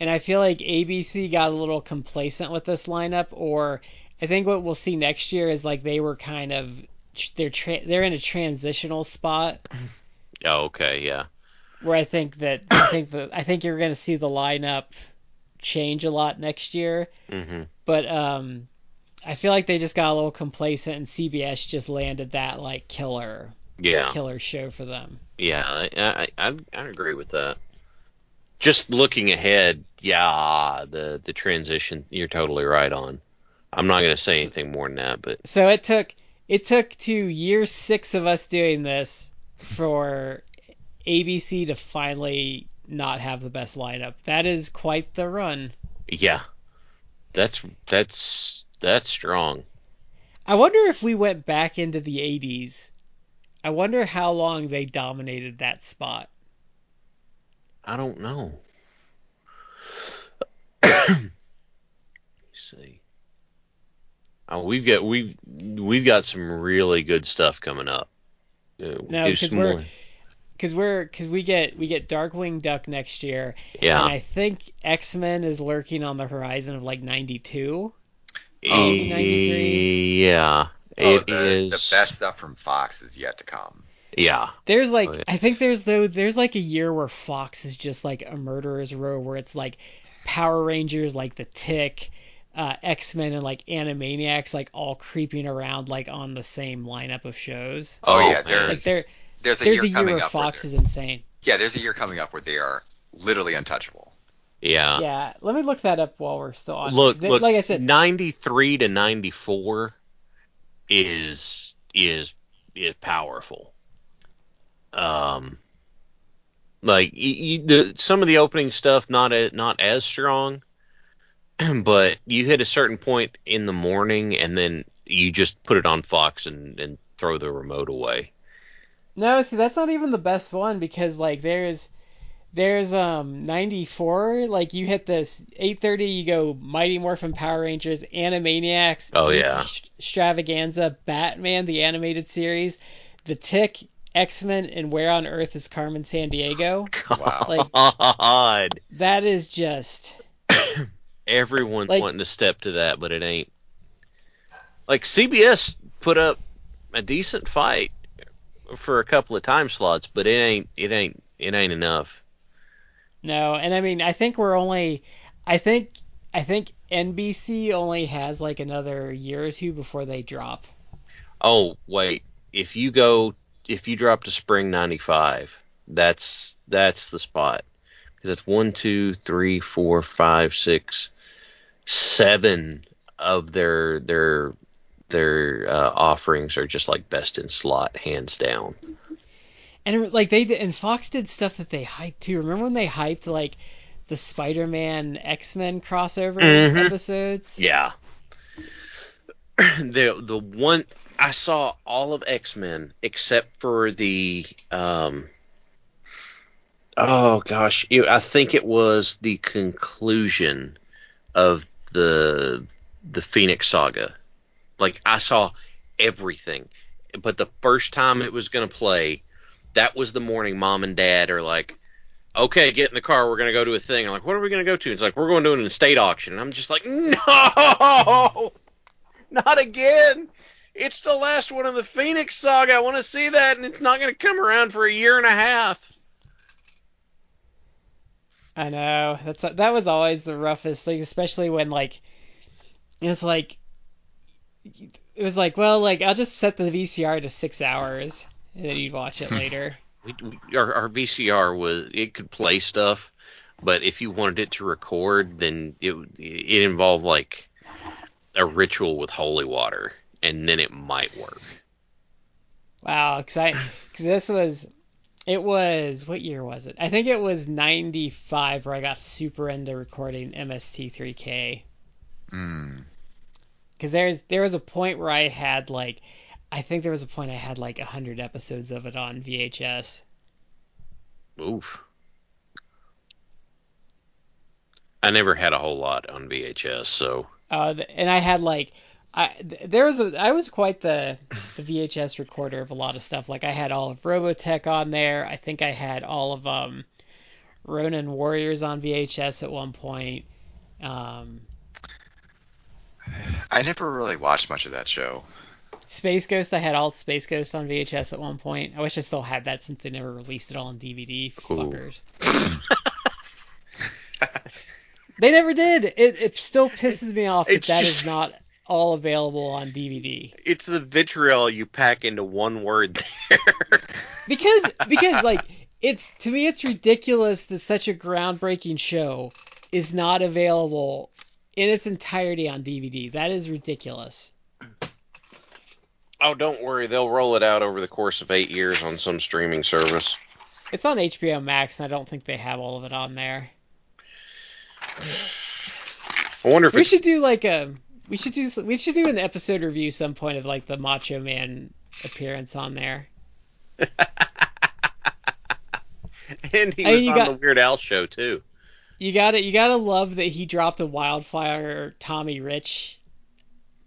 and I feel like ABC got a little complacent with this lineup. Or I think what we'll see next year is like they were kind of they're tra- they're in a transitional spot Oh, okay, yeah, where I think that I think that I think you're going to see the lineup change a lot next year. hmm But um, I feel like they just got a little complacent, and CBS just landed that like killer yeah, killer show for them. yeah. I, I I I agree with that. Just looking ahead, yeah, the the transition. You're totally right on. I'm not going to say anything more than that, but So it took it took to year six of us doing this for ABC to finally not have the best lineup. That is quite the run. Yeah, that's that's that's strong. I wonder if we went back into the 80s. I wonder how long they dominated that spot. I don't know. Let me see. Oh, we've got we've we've got some really good stuff coming up. Uh, No, here's 'cause some we're- Cause we're cause we get we get Darkwing Duck next year, Yeah, and I think X Men is lurking on the horizon of like '92. Eh, 93. yeah, Oh, it the, is. the best stuff from Fox is yet to come. Yeah, There's like Oh, yeah. I think there's though there's like a year where Fox is just like a murderer's row where it's like Power Rangers like the Tick, uh, X Men and like Animaniacs like all creeping around like on the same lineup of shows. Oh, yeah, there's Like there there's a there's year a year coming where up. Fox they're- is insane. yeah, there's a year coming up where they are literally untouchable. yeah. Yeah, let me look that up while we're still on. Look, 'cause they- look. like I said, 93 to 94 is is is powerful. Um, like y y the some of the opening stuff not a, not as strong, but you hit a certain point in the morning and then you just put it on Fox and and throw the remote away. No, see that's not even the best one because like there's there's um 94 like you hit this 8:30 you go Mighty Morphin Power Rangers, Animaniacs, Oh, yeah. Ext- Extravaganza, Batman the animated series, The Tick, X-Men and Where on Earth is Carmen Sandiego? Wow. Like God, that is just everyone's Like- wanting to step to that, but it ain't. Like CBS put up a decent fight for a couple of time slots, but it ain't it ain't it ain't enough. no, and I mean I think we're only I think I think NBC only has like another year or two before they drop. Oh wait, if you go if you drop to spring '95, that's that's the spot because it's one, two, three, four, five, six, seven of their their their uh, offerings are just like best in slot, hands down. And like they did, and Fox did stuff that they hyped too. Remember when they hyped like the Spider-Man X-Men crossover Mhm. episodes? Yeah. the the one I saw all of X Men except for the um oh gosh it, I think it was the conclusion of the the Phoenix saga. Like I saw everything, but the first time it was gonna play, that was the morning. Mom and Dad are like. Okay, get in the car. We're gonna go to a thing. I'm like, what are we gonna go to? It's like we're going to an estate auction, and I'm just like, no. Not again. It's the last one of the Phoenix saga. I want to see that, and it's not going to come around for a year and a half. I know that's that was always the roughest thing, especially when like it's like it was like well like I'll just set the VCR to six hours and then you'd watch it hmm. later. We, we, our, our VCR was it could play stuff, but if you wanted it to record, then it it involved like a ritual with holy water, and then it might work. Wow, because I because this was it was what year was it? I think it was '95 where I got super into recording MST3K. Mm. Because there's there was a point where I had like I think there was a point I had like hundred episodes of it on VHS. Oof. I never had a whole lot on VHS, so Uh, and I had like I there was a I was quite the the VHS recorder of a lot of stuff. Like I had all of Robotech on there. I think I had all of um Ronin Warriors on VHS at one point. Um, I never really watched much of that show. Space Ghost, I had all Space Ghost on VHS at one point. I wish I still had that since they never released it all on DVD. Fuckers. they never did. It it still pisses me off that It's that just- is not all available on DVD. it's the vitriol you pack into one word there. Because because like it's to me it's ridiculous that such a groundbreaking show is not available in its entirety on DVD. That is ridiculous. oh, don't worry, they'll roll it out over the course of eight years on some streaming service. It's on HBO Max, and I don't think they have all of it on there. I wonder if We should do like a we should do we should do an episode review some point of like the Macho Man appearance on there. and he was on got- the Weird Al show too. You got to You got to love that he dropped a Wildfire Tommy Rich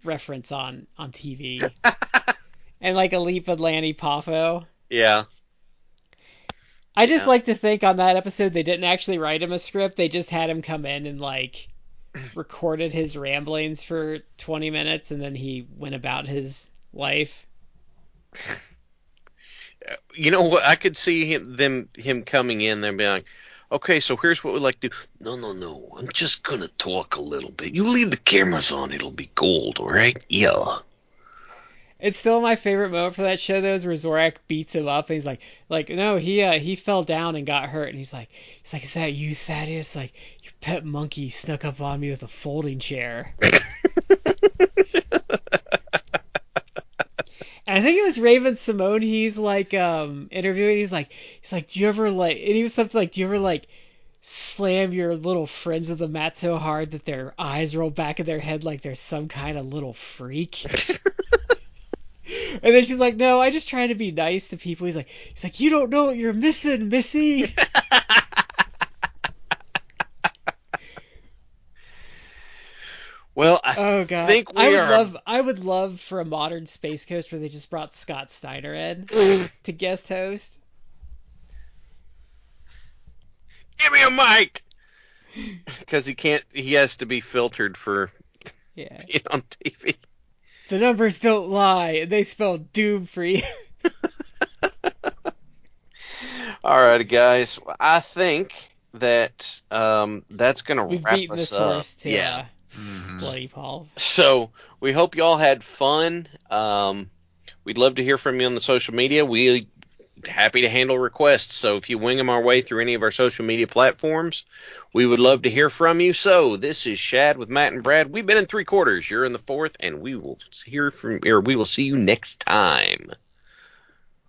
reference on on TV, and like a Leaping Lanny Poffo. Yeah. I just Yeah. like to think on that episode they didn't actually write him a script. They just had him come in and like recorded his ramblings for 20 minutes and then he went about his life. You know what? I could see him them him coming in there and being like, "Okay, so here's what we like to do." No, no, no. I'm just gonna talk a little bit. You leave the cameras on, it'll be gold, all right? Yeah. It's still my favorite moment for that show though is where Zorak beats him up and he's like like no, he uh, he fell down and got hurt and he's like he's like is that you Thaddeus? Like your pet monkey snuck up on me with a folding chair. And I think it was Raven-Symoné. He's like um interviewing. He's like he's like, do you ever like? And he was something like, do you ever like slam your little friends of the mat so hard that their eyes roll back in their head like they're some kind of little freak? and then she's like, no, I just try to be nice to people. He's like, he's like, you don't know what you're missing, Missy. Well, I Oh god, think we I would are. love, I would love for a modern Space Ghost where they just brought Scott Steiner in to guest host. Give me a mic. Because he can't. He has to be filtered for Yeah. being on TV. The numbers don't lie, and they spell doom for you. All right, guys. I think that um, that's gonna We've wrap beaten us this up. horse to yeah. uh, Mhm. bloody Paul. So we hope y'all had fun. Um, we'd love to hear from you on the social media. We happy to handle requests. So if you wing them our way through any of our social media platforms, we would love to hear from you. So this is Shad with Matt and Brad. We've been in three quarters. You're in the fourth, and we will hear from or we will see you next time.